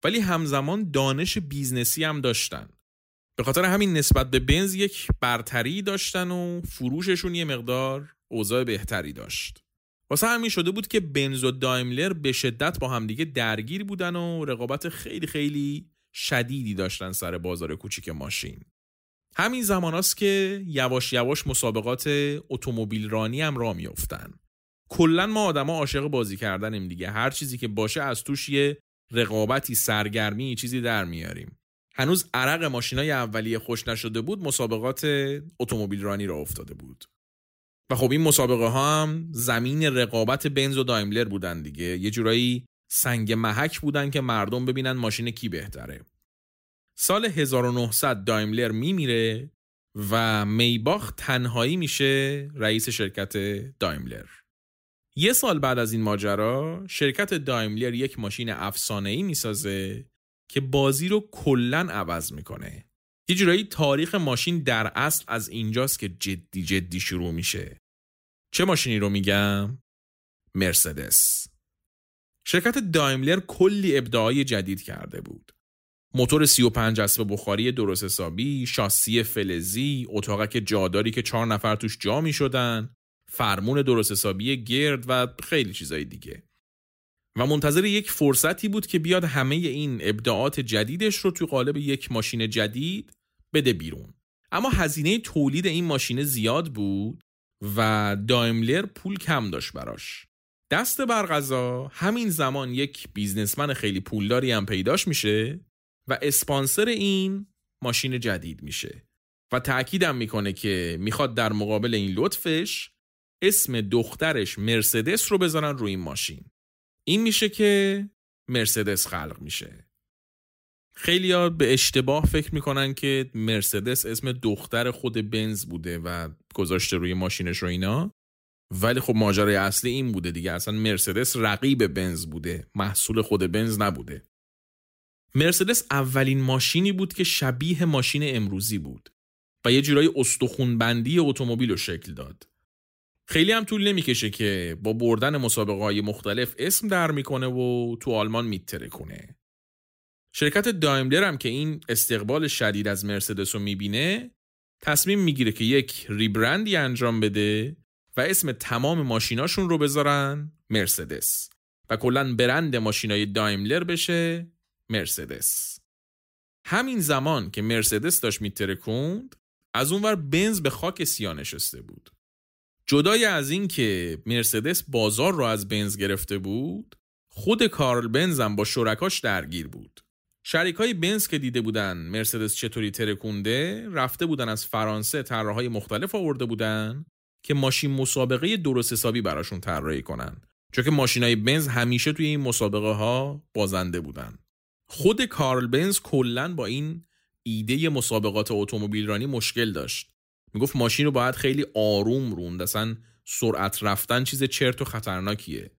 ولی همزمان دانش business ی هم داشتن. به خاطر همین نسبت به بنز یک برتری داشتن و فروششون یه مقدار اوضاع بهتری داشت. واسه همین شده بود که بنز و دایملر به شدت با همدیگه درگیر بودن و رقابت خیلی خیلی شدیدی داشتن سر بازار کوچیک ماشین. همین زمان است که یواش یواش مسابقات اتومبیل رانی هم راه میفتن. کلا ما آدما عاشق بازی کردنیم دیگه. هر چیزی که باشه از توش یه رقابتی سرگرمی چیزی در میاریم. هنوز عرق ماشینای اولیه خوش نشده بود مسابقات اتومبیل رانی را افتاده بود. و خب این مسابقه ها هم زمین رقابت بنز و دایملر بودن دیگه. یه جورایی سنگ محک بودن که مردم ببینن ماشین کی بهتره. سال 1900 دایملر میمیره و میباخ تنهایی میشه رئیس شرکت دایملر. یه سال بعد از این ماجرا شرکت دایملر یک ماشین افسانه‌ای می‌سازه که بازی رو کلا عوض می‌کنه یه جورایی تاریخ ماشین در اصل از اینجاست که جدی جدی شروع میشه چه ماشینی رو میگم؟ مرسدس شرکت دایملر کلی ابداعای جدید کرده بود موتور 35 اسب بخاری درست حسابی، شاسی فلزی، اتاقک جاداری که چهار نفر توش جا می شدن، فرمون درست حسابی گرد و خیلی چیزای دیگه. و منتظر یک فرصتی بود که بیاد همه این ابداعات جدیدش رو توی قالب یک ماشین جدید بده بیرون. اما هزینه تولید این ماشین زیاد بود و دایملر پول کم داشت براش. دست برغذا همین زمان یک بیزنسمن خیلی پولداری هم پیداش میشه و اسپانسر این ماشین جدید میشه و تاکیدم می‌کنه که می‌خواد در مقابل این لطفش اسم دخترش مرسدس رو بذارن روی این ماشین این میشه که مرسدس خلق میشه. خیلی ها به اشتباه فکر می‌کنن که مرسدس اسم دختر خود بنز بوده و گذاشته روی ماشینش رو اینا. ولی خب ماجرای اصلی این بوده دیگه. اصلا مرسدس رقیب بنز بوده. محصول خود بنز نبوده. مرسدس اولین ماشینی بود که شبیه ماشین امروزی بود و یه جورایی استخونبندی اتومبیل رو شکل داد. خیلی هم طول نمی‌کشه که با بردن مسابقه های مختلف اسم در می‌کنه و تو آلمان میتره کنه. شرکت دایملر هم که این استقبال شدید از مرسدس رو می‌بینه تصمیم می‌گیره که یک ریبرندی انجام بده و اسم تمام ماشیناشون رو بذارن مرسدس و کلا برند ماشینای دایملر بشه مرسدس همین زمان که مرسدس داشت میترکوند از اونور بنز به خاک سیا نشسته بود جدای از این که مرسدس بازار رو از بنز گرفته بود خود کارل بنز هم با شرکاش درگیر بود. شریک های بنز که دیده بودن مرسدس چطوری ترکونده رفته بودن از فرانسه طراحهای مختلف آورده بودن که ماشین مسابقه درست حسابی براشون طراحی کنن. چون که ماشین های بنز همیشه توی این مسابقه ها بازنده بودن. خود کارل بنز کلا با این ایده مسابقات اتومبیل رانی مشکل داشت. می‌گفت ماشین رو باید خیلی آروم روند. اصلا سرعت رفتن چیز چرت و خطرناکیه.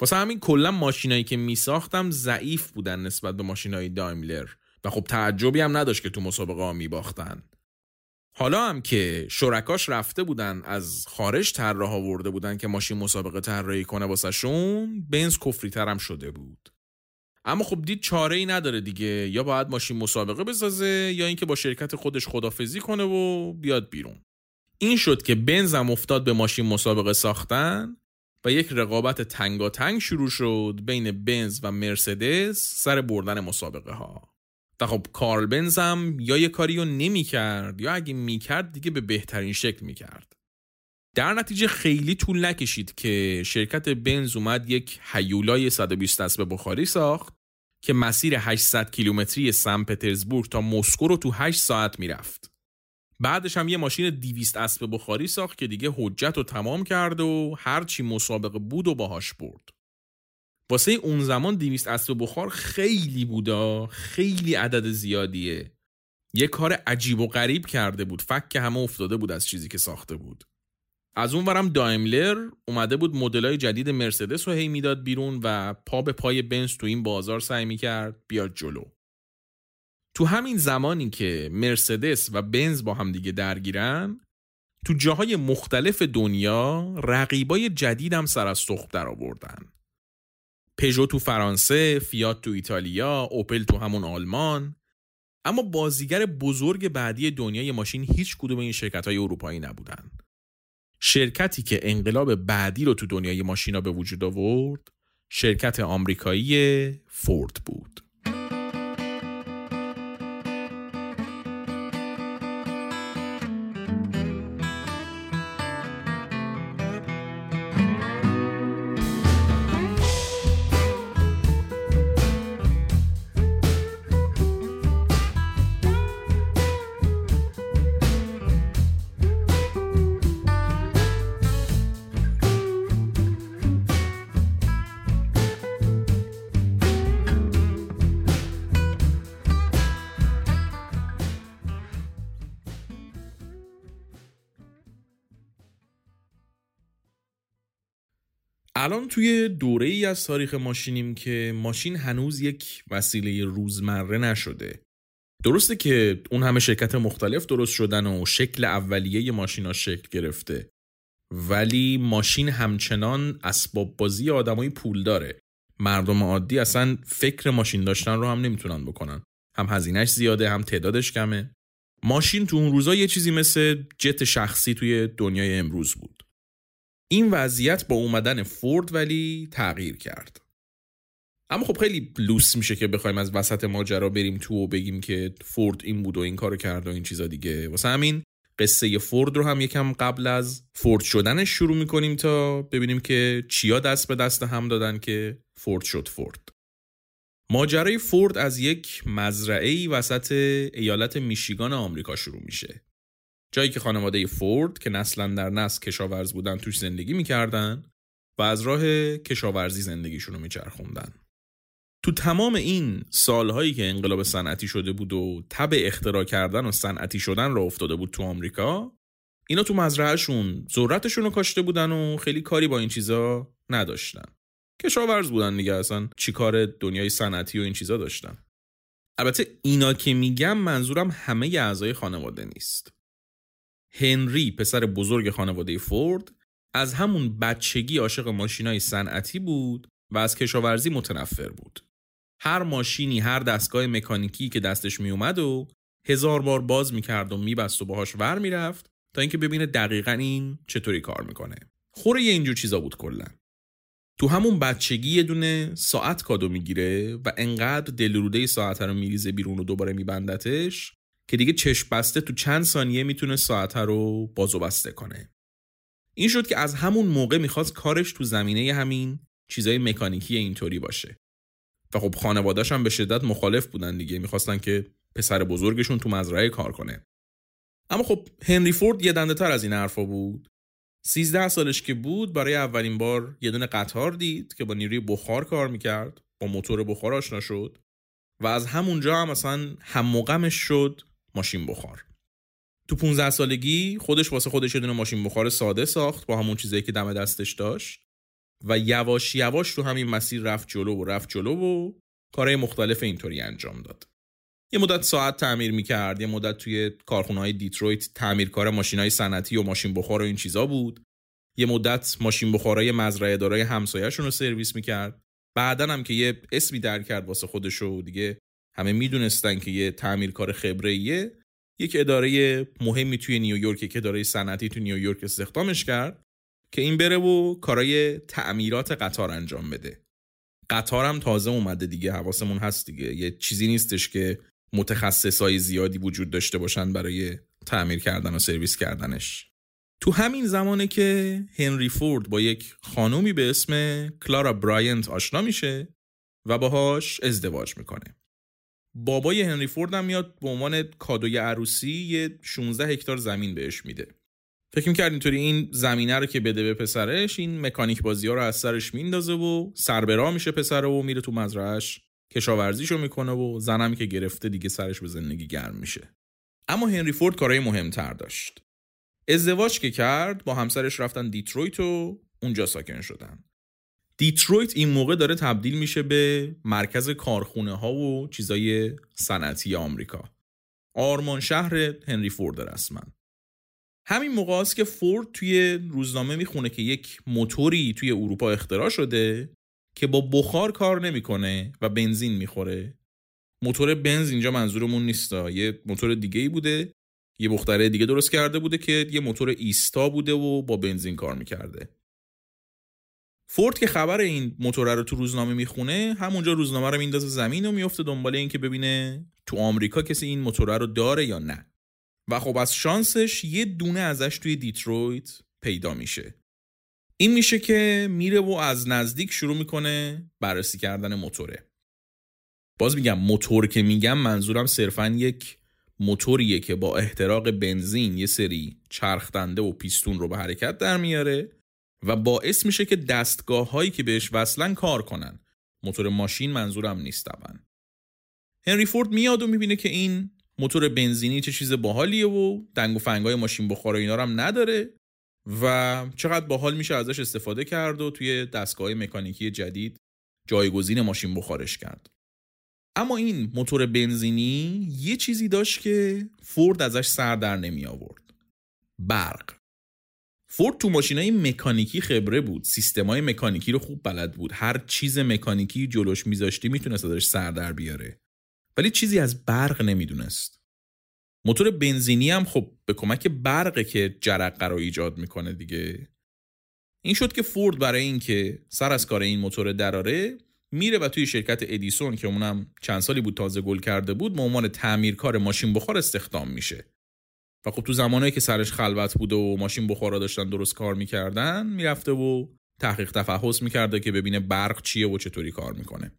واسه همین کلا ماشینایی که میساختم ضعیف بودن نسبت به ماشینای دایملر و خب تعجبی هم نداشت که تو مسابقه ها میباختن. حالا هم که شرکاش رفته بودن از خارج طراح آورده بودن که ماشین مسابقه طراحی کنه واسهشون بنز کفری ترم شده بود. اما خب دید چاره ای نداره دیگه. یا باید ماشین مسابقه بسازه یا اینکه با شرکت خودش خدافزی کنه و بیاد بیرون. این شد که بنزم افتاد به ماشین مسابقه ساختن و یک رقابت تنگاتنگ شروع شد بین بنز و مرسدس سر بردن مسابقه ها و خب کارل بنز هم یا یه کاری رو نمی کرد یا اگه می کرد دیگه به بهترین شکل می کرد در نتیجه خیلی طول نکشید که شرکت بنز اومد یک هیولای 120 اسب بخاری ساخت که مسیر 800 کیلومتری سن پترزبورگ تا مسکو رو تو 8 ساعت می‌رفت. بعدش هم یه ماشین 200 اسب بخاری ساخت که دیگه حجت رو تمام کرد و هرچی مسابقه بود و باهاش برد. واسه اون زمان 200 اسب بخار خیلی بودا خیلی عدد زیادیه. یه کار عجیب و غریب کرده بود فک همه افتاده بود از چیزی که ساخته بود. از اون ورم دایملر اومده بود مدلای جدید مرسدس رو هی می‌داد بیرون و پا به پای بنز تو این بازار سعی می‌کرد بیاد جلو تو همین زمانی که مرسدس و بنز با هم دیگه درگیرن تو جاهای مختلف دنیا رقیبای جدید هم سر از سخت در آوردن. پژو تو فرانسه، فیات تو ایتالیا، اوپل تو همون آلمان اما بازیگر بزرگ بعدی دنیای ماشین هیچ کدوم این شرکت های اروپایی نبودن. شرکتی که انقلاب بعدی رو تو دنیای ماشینا به وجود آورد شرکت آمریکایی فورد بود. الان توی دوره ای از تاریخ ماشینیم که ماشین هنوز یک وسیله روزمره نشده. درسته که اون همه شرکت مختلف درست شدن و شکل اولیه ماشینا شکل گرفته ولی ماشین همچنان اسباب بازی آدمای پول داره. مردم عادی اصلا فکر ماشین داشتن رو هم نمی‌تونن بکنن. هم هزینهش زیاده هم تعدادش کمه. ماشین تو اون روزا یه چیزی مثل جت شخصی توی دنیای امروز بود. این وضعیت با اومدن فورد ولی تغییر کرد. اما خب خیلی لوس میشه که بخوایم از وسط ماجرا بریم تو و بگیم که فورد این بود و این کارو کرد و این چیزا دیگه. واسه همین قصه فورد رو هم یکم قبل از فورد شدنش شروع می‌کنیم تا ببینیم که چیا دست به دست هم دادن که فورد شد فورد. ماجرای فورد از یک مزرعه وسط ایالت میشیگان آمریکا شروع میشه. جایی که خانواده فورد که نسلا در نسل کشاورز بودن توش زندگی می‌کردن و از راه کشاورزی زندگیشون رو میچرخوندن. تو تمام این سالهایی که انقلاب صنعتی شده بود و تب اختراع کردن و صنعتی شدن را افتاده بود تو آمریکا اینا تو مزرعهشون ذرتشون رو کاشته بودن و خیلی کاری با این چیزا نداشتن. کشاورز بودن دیگه اصلا چی کار دنیای صنعتی و این چیزا داشتن. البته اینا که میگم منظورم همه اعضای خانواده نیست. هنری پسر بزرگ خانواده فورد از همون بچگی عاشق ماشینای صنعتی بود و از کشاورزی متنفر بود. هر ماشینی هر دستگاه مکانیکی که دستش می اومد و هزار بار باز می‌کرد و میبست و باهاش ور می‌رفت تا اینکه ببینه دقیقا این چطوری کار می‌کنه. خوره یه اینجور چیزا بود کلا. تو همون بچگی یه دونه ساعت کادو می‌گیره و انقدر دلروده ساعت رو میریزه بیرون و دوباره میبندتش که دیگه چشم بسته تو چند ثانیه می‌تونه ساعت رو باز و بسته کنه. این شد که از همون موقع می‌خواست کارش تو زمینه همین چیزای مکانیکی اینطوری باشه. و خب خانوادهش هم به شدت مخالف بودن دیگه می‌خواستن که پسر بزرگشون تو مزرعه کار کنه. اما خب هنری فورد یه دنده تر از این حرفا بود. سیزده سالش که بود برای اولین بار یه دونه قطار دید که با نیروی بخار کار می‌کرد با موتور بخار آشنا شد و از همونجا هم مثلا هم شد ماشین بخار. تو 15 سالگی خودش واسه خودش یه دونه ماشین بخار ساده ساخت با همون چیزایی که دم دستش داشت و یواش یواش تو همین مسیر رفت جلو و رفت جلو و کارهای مختلف اینطوری انجام داد. یه مدت ساعت تعمیر می‌کرد یه مدت توی کارخونه های دیترویت تعمیرکار ماشین های صنعتی و ماشین بخار و این چیزا بود. یه مدت ماشین بخارای مزرعه دارای همسایه‌شون رو سرویس می‌کرد. بعدا هم که یه اسمی در کرد واسه خودش و دیگه همه می‌دونستن که یه تعمیرکار خبره یک اداره مهمی توی نیویورک که اداره صنعتی توی نیویورک استخدامش کرد که این بره و کارای تعمیرات قطار انجام بده. قطار هم تازه اومده دیگه حواسمون هست دیگه. یه چیزی نیستش که متخصصای زیادی وجود داشته باشن برای تعمیر کردن و سرویس کردنش. تو همین زمانه که هنری فورد با یک خانومی به اسم کلارا براینت آشنا میشه و باهاش ازدواج می‌کنه. بابای هنری فورد هم میاد به عنوان کادوی عروسی یه 16 هکتار زمین بهش میده. فکر می‌کرد اینطوری این زمینه رو که بده به پسرش این مکانیک بازی ها رو از سرش میندازه و سربرا میشه پسر و میره تو مزرعش کشاورزیشو می‌کنه و زنمی که گرفته دیگه سرش به زندگی گرم میشه. اما هنری فورد کارهای مهمتر داشت. ازدواج که کرد با همسرش رفتن دیترویت و اونجا ساکن شدن. دیترویت این موقع داره تبدیل میشه به مرکز کارخونه ها و چیزای صنعتی آمریکا. آرمان شهر هنری فورد رسما. همین موقع است که فورد توی روزنامه می‌خونه که یک موتوری توی اروپا اختراع شده که با بخار کار نمی‌کنه و بنزین می‌خوره موتور بنز اینجا منظورمون نیست یه موتور دیگه ای بوده یه مختره دیگه درست کرده بوده که یه موتور ایستا بوده و با بنزین کار می‌کرده فورد که خبر این موتور رو تو روزنامه می‌خونه همونجا روزنامه رو میندازه زمین و میفته دنبال این که ببینه تو آمریکا کسی این موتور رو داره یا نه. و خب از شانسش یه دونه ازش توی دیترویت پیدا میشه. این میشه که میره و از نزدیک شروع می‌کنه بررسی کردن موتوره. باز میگم موتور که میگم منظورم صرفا یک موتوریه که با احتراق بنزین یه سری چرخدنده و پیستون رو به حرکت در میاره. و باعث میشه که دستگاه هایی که بهش وصلن کار کنن. موتور ماشین منظورم نیست هنری فورد میاد و می‌بینه که این موتور بنزینی چه چیز باحالیه و دنگ و فنگای ماشین بخار و اینا هم نداره و چقدر باحال میشه ازش استفاده کرد و توی دستگاه مکانیکی جدید جایگزین ماشین بخارش کرد. اما این موتور بنزینی یه چیزی داشت که فورد ازش سر در نمی آورد برق. فورد تو ماشینای مکانیکی خبره بود. سیستمای مکانیکی رو خوب بلد بود. هر چیز مکانیکی جلوش میذاشتی می‌تونست ازش سر در بیاره. ولی چیزی از برق نمی‌دونست. موتور بنزینی هم خب به کمک برقه که جرقه رو ایجاد می‌کنه دیگه. این شد که فورد برای اینکه سر از کار این موتور دراره میره و توی شرکت ادیسون که اونم چند سالی بود تازه گل کرده بود به عنوان تعمیرکار ماشین بخار استخدام میشه. و خب تو زمانهایی که سرش خلوت بوده و ماشین بخارا داشتن درست کار می‌کردن می‌رفته و تحقیق تفحص می‌کرده که ببینه برق چیه و چطوری کار می‌کنه.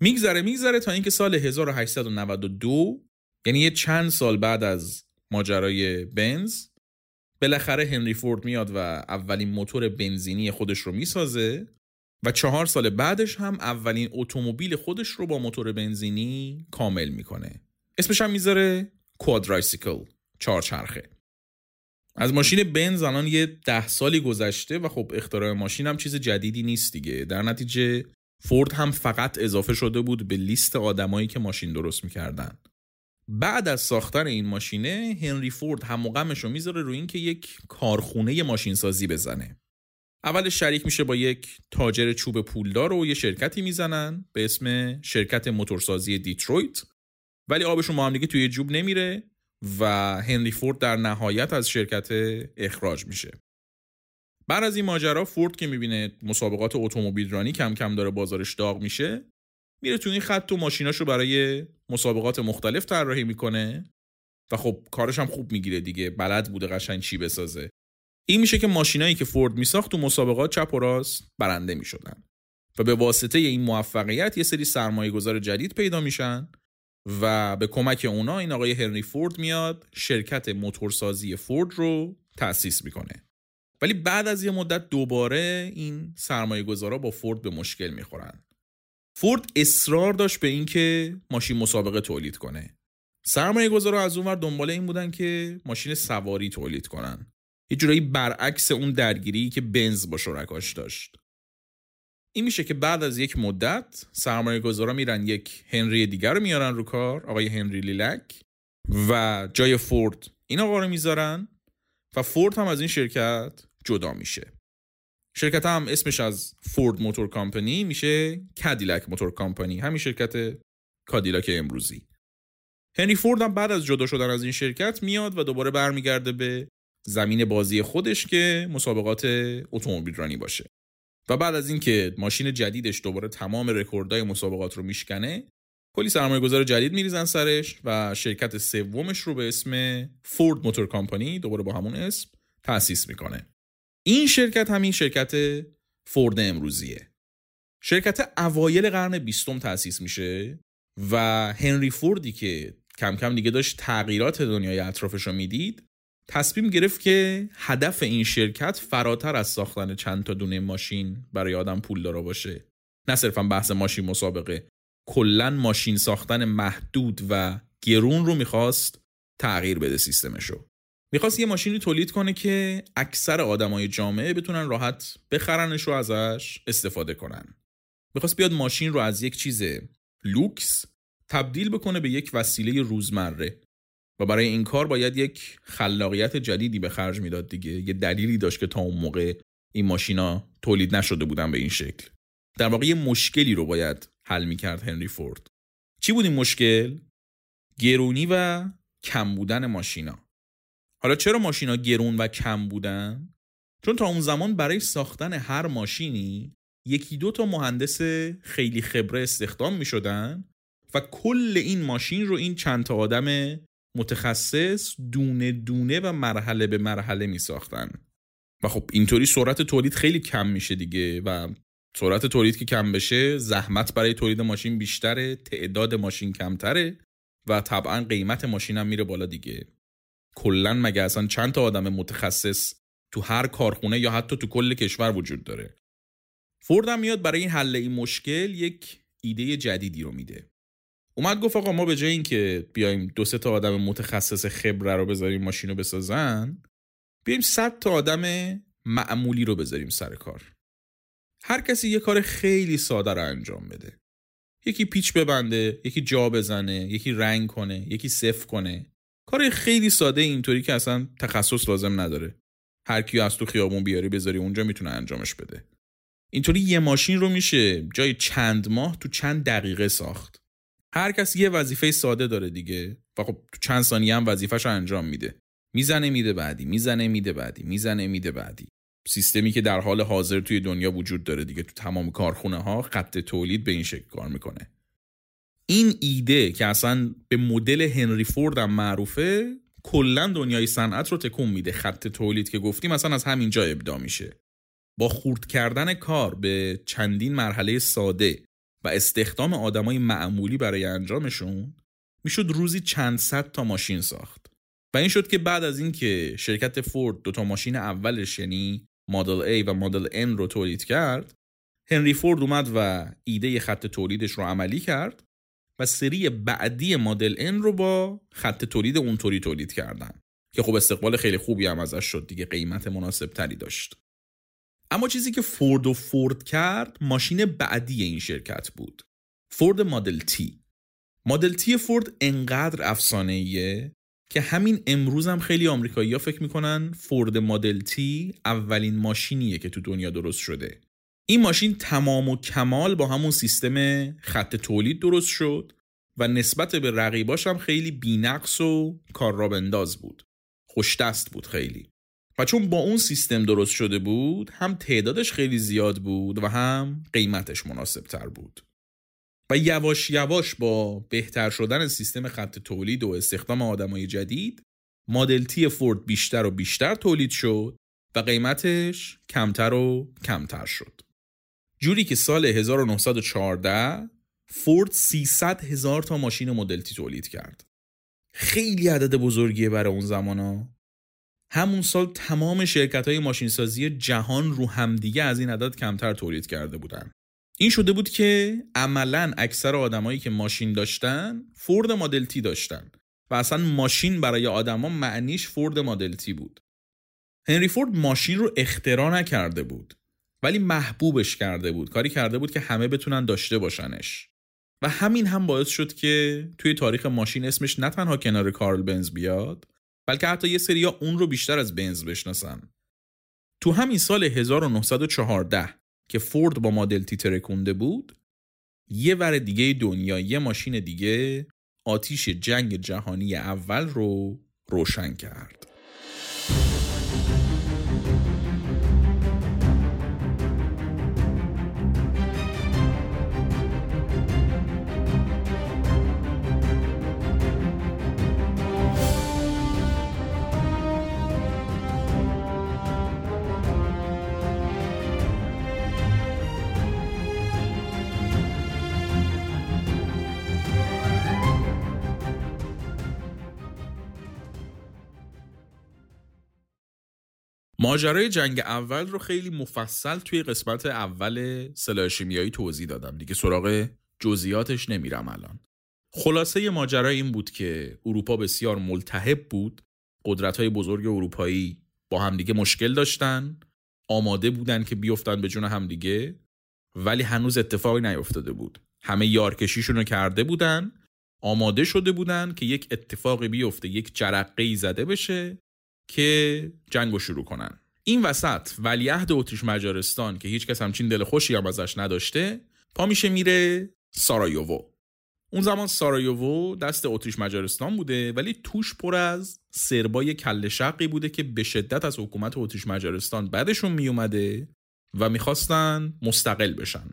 میگذره میگذره تا اینکه سال 1892 یعنی یه چند سال بعد از ماجرای بنز بالاخره هنری فورد میاد و اولین موتور بنزینی خودش رو می‌سازه و چهار سال بعدش هم اولین اتومبیل خودش رو با موتور بنزینی کامل می‌کنه. اسمش هم می‌ذاره Quadricycle چهارچرخه از ماشین بنز الان یه ده سالی گذشته و خب اختراع ماشین هم چیز جدیدی نیست دیگه. در نتیجه فورد هم فقط اضافه شده بود به لیست آدمایی که ماشین درست می‌کردن. بعد از ساختن این ماشینه هنری فورد هم رو می‌ذاره روی اینکه یک کارخونه ماشین سازی بزنه. اول شریک میشه با یک تاجر چوب پولدار و یه شرکتی می‌زنن به اسم شرکت موتورسازی دیترویت. ولی آبشون با هم دیگه توی جوب نمیره. و هنری فورد در نهایت از شرکت اخراج میشه. بعد از این ماجرا فورد که می‌بینه مسابقات اتومبیل رانی کم کم داره بازارش داغ میشه میره تو این خط و ماشیناشو برای مسابقات مختلف طراحی می‌کنه و خب کارش هم خوب می‌گیره دیگه بلد بوده قشنگ چی بسازه. این میشه که ماشینایی که فورد میساخت تو مسابقات چپ و راست برنده می‌شدن و به واسطه این موفقیت یه سری سرمایه گذار جدید پیدا میشن و به کمک اونا این آقای هنری فورد میاد شرکت موتورسازی فورد رو تأسیس می‌کنه. ولی بعد از یه مدت دوباره این سرمایه گذارا با فورد به مشکل می‌خورن. فورد اصرار داشت به اینکه ماشین مسابقه تولید کنه. سرمایه گذارا از اونور دنبال این بودن که ماشین سواری تولید کنن. یه جورایی برعکس اون درگیری که بنز با شرکاش داشت. این میشه که بعد از یک مدت سرمایه گذارا میرن یک هنری دیگر رو میارن رو کار آقای هنری لیلند رو جای فورد این آقا رو می‌ذارن و فورد هم از این شرکت جدا میشه. شرکت هم اسمش از Ford Motor Company میشه Cadillac Motor Company همین شرکت کادیلاک امروزی. هنری فورد هم بعد از جدا شدن از این شرکت میاد و دوباره برمیگرده به زمین بازی خودش که مسابقات اتومبیل رانی باشه. و بعد از اینکه ماشین جدیدش دوباره تمام رکوردهای مسابقات رو میشکنه کلی سرمایه گذار جدید میریزن سرش و شرکت سومش رو به اسم Ford Motor Company دوباره با همون اسم تأسیس می‌کنه. این شرکت همین شرکت فورد امروزیه. شرکت اوایل قرن بیستم تأسیس میشه و هنری فوردی که کم کم دیگه داشت تغییرات دنیای اطرافش رو می‌دید تصمیم گرفت که هدف این شرکت فراتر از ساختن چند تا دونه ماشین برای آدم پول داره باشه. نه صرفا بحث ماشین مسابقه. کلا ماشین ساختن محدود و گرون رو می‌خواست تغییر بده سیستمشو. می‌خواست یه ماشینی تولید کنه که اکثر آدمای جامعه بتونن راحت بخرنش و ازش استفاده کنن. می‌خواست بیاد ماشین رو از یک چیز لوکس تبدیل بکنه به یک وسیله روزمره. و برای این کار باید یک خلاقیت جدیدی به خرج می‌داد دیگه. یه دلیلی داشت که تا اون موقع این ماشینا تولید نشده بودن به این شکل. در واقع یه مشکلی رو باید حل می‌کرد هنری فورد. چی بود این مشکل؟ گرونی و کم بودن ماشینا. حالا چرا ماشینا گرون و کم بودن؟ چون تا اون زمان برای ساختن هر ماشینی یکی دو تا مهندس خیلی خبره استخدام می شدن و کل این ماشین رو این چند تا آدم متخصص دونه دونه و مرحله به مرحله می ساختن و خب اینطوری سرعت تولید خیلی کم میشه دیگه و سرعت تولید که کم بشه زحمت برای تولید ماشین بیشتره تعداد ماشین کمتره و طبعا قیمت ماشین هم میره بالا دیگه. کلا مگه اصلا چند تا آدم متخصص تو هر کارخونه یا حتی تو کل کشور وجود داره؟ فورد هم میاد برای این حل این مشکل یک ایده جدیدی رو میده. اومد گفت آقا ما به جای اینکه بیایم دو سه تا آدم متخصص خبره رو بذاریم ماشین رو بسازن بیایم صد تا آدم معمولی رو بذاریم سر کار. هر کسی یه کار خیلی ساده رو انجام بده. یکی پیچ ببنده یکی جا بزنه یکی رنگ کنه یکی صف کنه. کار خیلی ساده اینطوری که اصلا تخصص لازم نداره. هر کیو از تو خیابون بیاری بذاری اونجا می‌تونه انجامش بده. اینطوری یه ماشین رو میشه جای چند ماه تو چند دقیقه ساخت. هر کس یه وظیفه ساده داره دیگه و خب تو چند ثانیه هم وظیفهش انجام میده. می‌زنه میده بعدی می‌زنه میده بعدی می‌زنه میده بعدی. سیستمی که در حال حاضر توی دنیا وجود داره دیگه تو تمام کارخونه ها خط تولید به این شکل کار می‌کنه. این ایده که اصلا به مدل هنری فورد هم معروفه کلا دنیای صنعت رو تکون میده. خط تولید که گفتیم اصلا از همینجا ابدا میشه. با خورد کردن کار به چندین مرحله ساده و استخدام آدمای معمولی برای انجامشون می‌شد روزی چند صد تا ماشین ساخت. و این شد که بعد از اینکه شرکت فورد دو تا ماشین اولش یعنی مدل A و مدل N رو تولید کرد هنری فورد اومد و ایده خط تولیدش رو عملی کرد و سری بعدی مدل N رو با خط تولید اونطوری تولید کردن. که خب استقبال خیلی خوبی هم ازش شد دیگه قیمت مناسب تری داشت. اما چیزی که فورد و فورد کرد ماشین بعدی این شرکت بود. فورد مدل تی مدل تی فورد انقدر افسانه که همین امروز هم خیلی آمریکایی ها فکر می‌کنن فورد مدل تی اولین ماشینیه که تو دنیا درست شده. این ماشین تمام و کمال با همون سیستم خط تولید درست شد و نسبت به رقیباش هم خیلی بینقص و کار را بنداز بود. خوش دست بود خیلی. و چون با اون سیستم درست شده بود هم تعدادش خیلی زیاد بود و هم قیمتش مناسب تر بود. و یواش یواش با بهتر شدن سیستم خط تولید و استخدام آدمای جدید مدل تی فورد بیشتر و بیشتر تولید شد و قیمتش کمتر و کمتر شد. جوری که سال 1914 فورد 300 هزار تا ماشین مدل تی تولید کرد. خیلی عدد بزرگیه برای اون زمان. همون سال تمام شرکت های ماشینسازی جهان رو همدیگه از این عدد کمتر تولید کرده بودن. این شده بود که عملا اکثر آدمایی که ماشین داشتن فورد مدل تی داشتن و اصلا ماشین برای آدما معنیش فورد مدل تی بود. هنری فورد ماشین رو اختراع نکرده بود ولی محبوبش کرده بود. کاری کرده بود که همه بتونن داشته باشنش. و همین هم باعث شد که توی تاریخ ماشین اسمش نه تنها کنار کارل بنز بیاد بلکه حتی یه سریا اون رو بیشتر از بنز بشناسن. تو همین سال 1914 که فورد با مدل تی ترکونده بود یه ور دیگه دنیا یه ماشین دیگه آتیش جنگ جهانی اول رو روشن کرد. ماجرای جنگ اول رو خیلی مفصل توی قسمت اول سلاح شیمیایی توضیح دادم دیگه سراغ جزئیاتش نمیرم الان. خلاصه ماجرا این بود که اروپا بسیار ملتهب بود. قدرت های بزرگ اروپایی با همدیگه مشکل داشتن. آماده بودن که بیفتن به جون همدیگه ولی هنوز اتفاقی نیفتاده بود. همه یارکشیشون رو کرده بودن آماده شده بودن که یک اتفاقی بیفته یک جرقه زده بشه که جنگ رو شروع کنن. این وسط ولیعهد اتریش مجارستان که هیچ کس همچین دل خوشی هم ازش نداشته پا میشه میره سارایوو. اون زمان سارایوو دست اتریش مجارستان بوده ولی توش پر از سربای کل شقی بوده که به شدت از حکومت اتریش مجارستان بعدشون میومده و می‌خواستن مستقل بشن.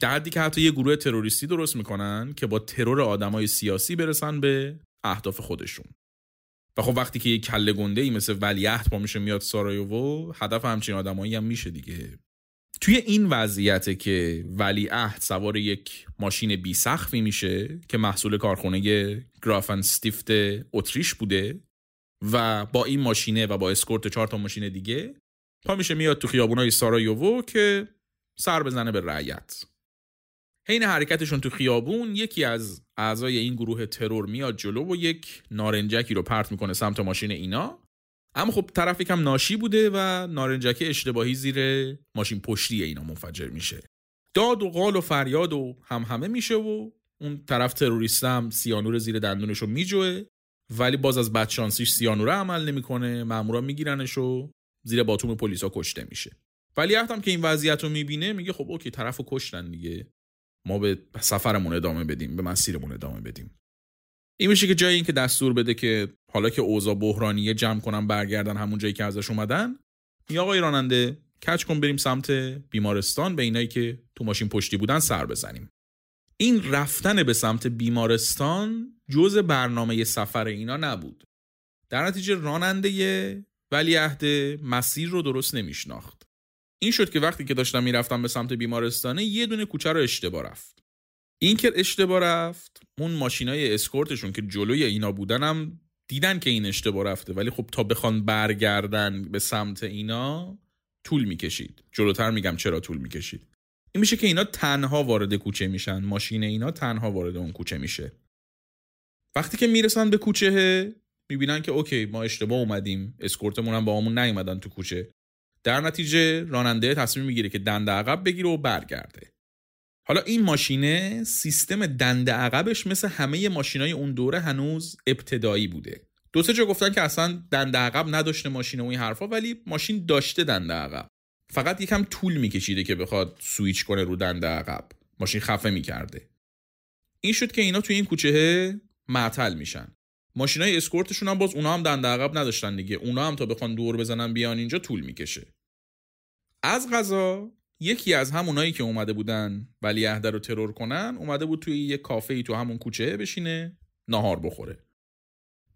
در حدی که حتی یه گروه تروریستی درست می‌کنن که با ترور آدمای سیاسی برسن به اهداف خودشون. و خب وقتی که یه کله گنده ای مثل ولیعهد پا میشه میاد سارایوو هدف همچین آدمایی هم میشه دیگه. توی این وضعیت که ولیعهد سوار یک ماشین بی سقفی میشه که محصول کارخونه Gräf & Stift اتریش بوده و با این ماشینه و با اسکورت چهار تا ماشین دیگه پا میشه میاد تو خیابونای سارایوو که سر بزنه به رعیت. حین حرکتشون تو خیابون یکی از اعضای این گروه ترور میاد جلو و یک نارنجکی رو پرت می‌کنه سمت ماشین اینا. اما خب طرف یکم ناشی بوده و نارنجک اشتباهی زیر ماشین پشتی اینا منفجر میشه. داد و قال و فریاد و هم همه میشه و اون طرف تروریست سیانور زیر دندونش رو میجوه. ولی باز از بدشانسیش سیانوره عمل نمی‌کنه مامورا میگیرنش و زیر باتوم پلیسا کشته میشه. ولی هم که این وضعیت رو می‌بینه میگه خب اوکی طرف کشتن دیگه. ما به سفرمون ادامه بدیم به مسیرمون ادامه بدیم. این میشه که جای این که دستور بده که حالا که اوضاع بحرانیه جمع کنن برگردن همون جایی که ازش اومدن یا آقای راننده کچ کن بریم سمت بیمارستان به اینایی که تو ماشین پشتی بودن سر بزنیم. این رفتن به سمت بیمارستان جز برنامه سفر اینا نبود. در نتیجه راننده ولی عهد مسیر رو درست نمیشناخت. این شد که وقتی که داشتم می‌رفتم به سمت بیمارستانه یه دونه کوچه رو اشتباه رفت. این که اشتباه رفت اون ماشینای اسکورتشون که جلوی اینا بودنم دیدن که این اشتباه رفته. ولی خب تا بخوان برگردن به سمت اینا طول می‌کشید. جلوتر میگم چرا طول می‌کشید. این میشه که اینا تنها وارد کوچه میشن. ماشین اینا تنها وارد اون کوچه میشه. وقتی که می‌رسن به کوچه می‌بینن که اوکی ما اشتباه اومدیم. اسکورتمون هم با همون نیومدن تو کوچه. در نتیجه راننده تصمیم می‌گیره که دنده عقب بگیره و برگرده. حالا این ماشینه سیستم دنده عقبش مثل همه ماشینای اون دوره هنوز ابتدایی بوده. دو سه جا گفتن که اصلا دنده عقب نداشته ماشین و این حرفا ولی ماشین داشته دنده عقب. فقط یکم طول میکشیده که بخواد سویچ کنه رو دنده عقب. ماشین خفه می‌کرده. این شد که اینا توی این کوچه معطل میشن. ماشینای اسکورتشون هم باز اونا هم دنده عقب نداشتن دیگه. اونا هم تا بخوان دور بزنن بیان اینجا طول می‌کشه. از غذا یکی از همونایی که اومده بودن ولی رو ترور کنن اومده بود توی یه کافه ای تو همون کوچه بشینه ناهار بخوره.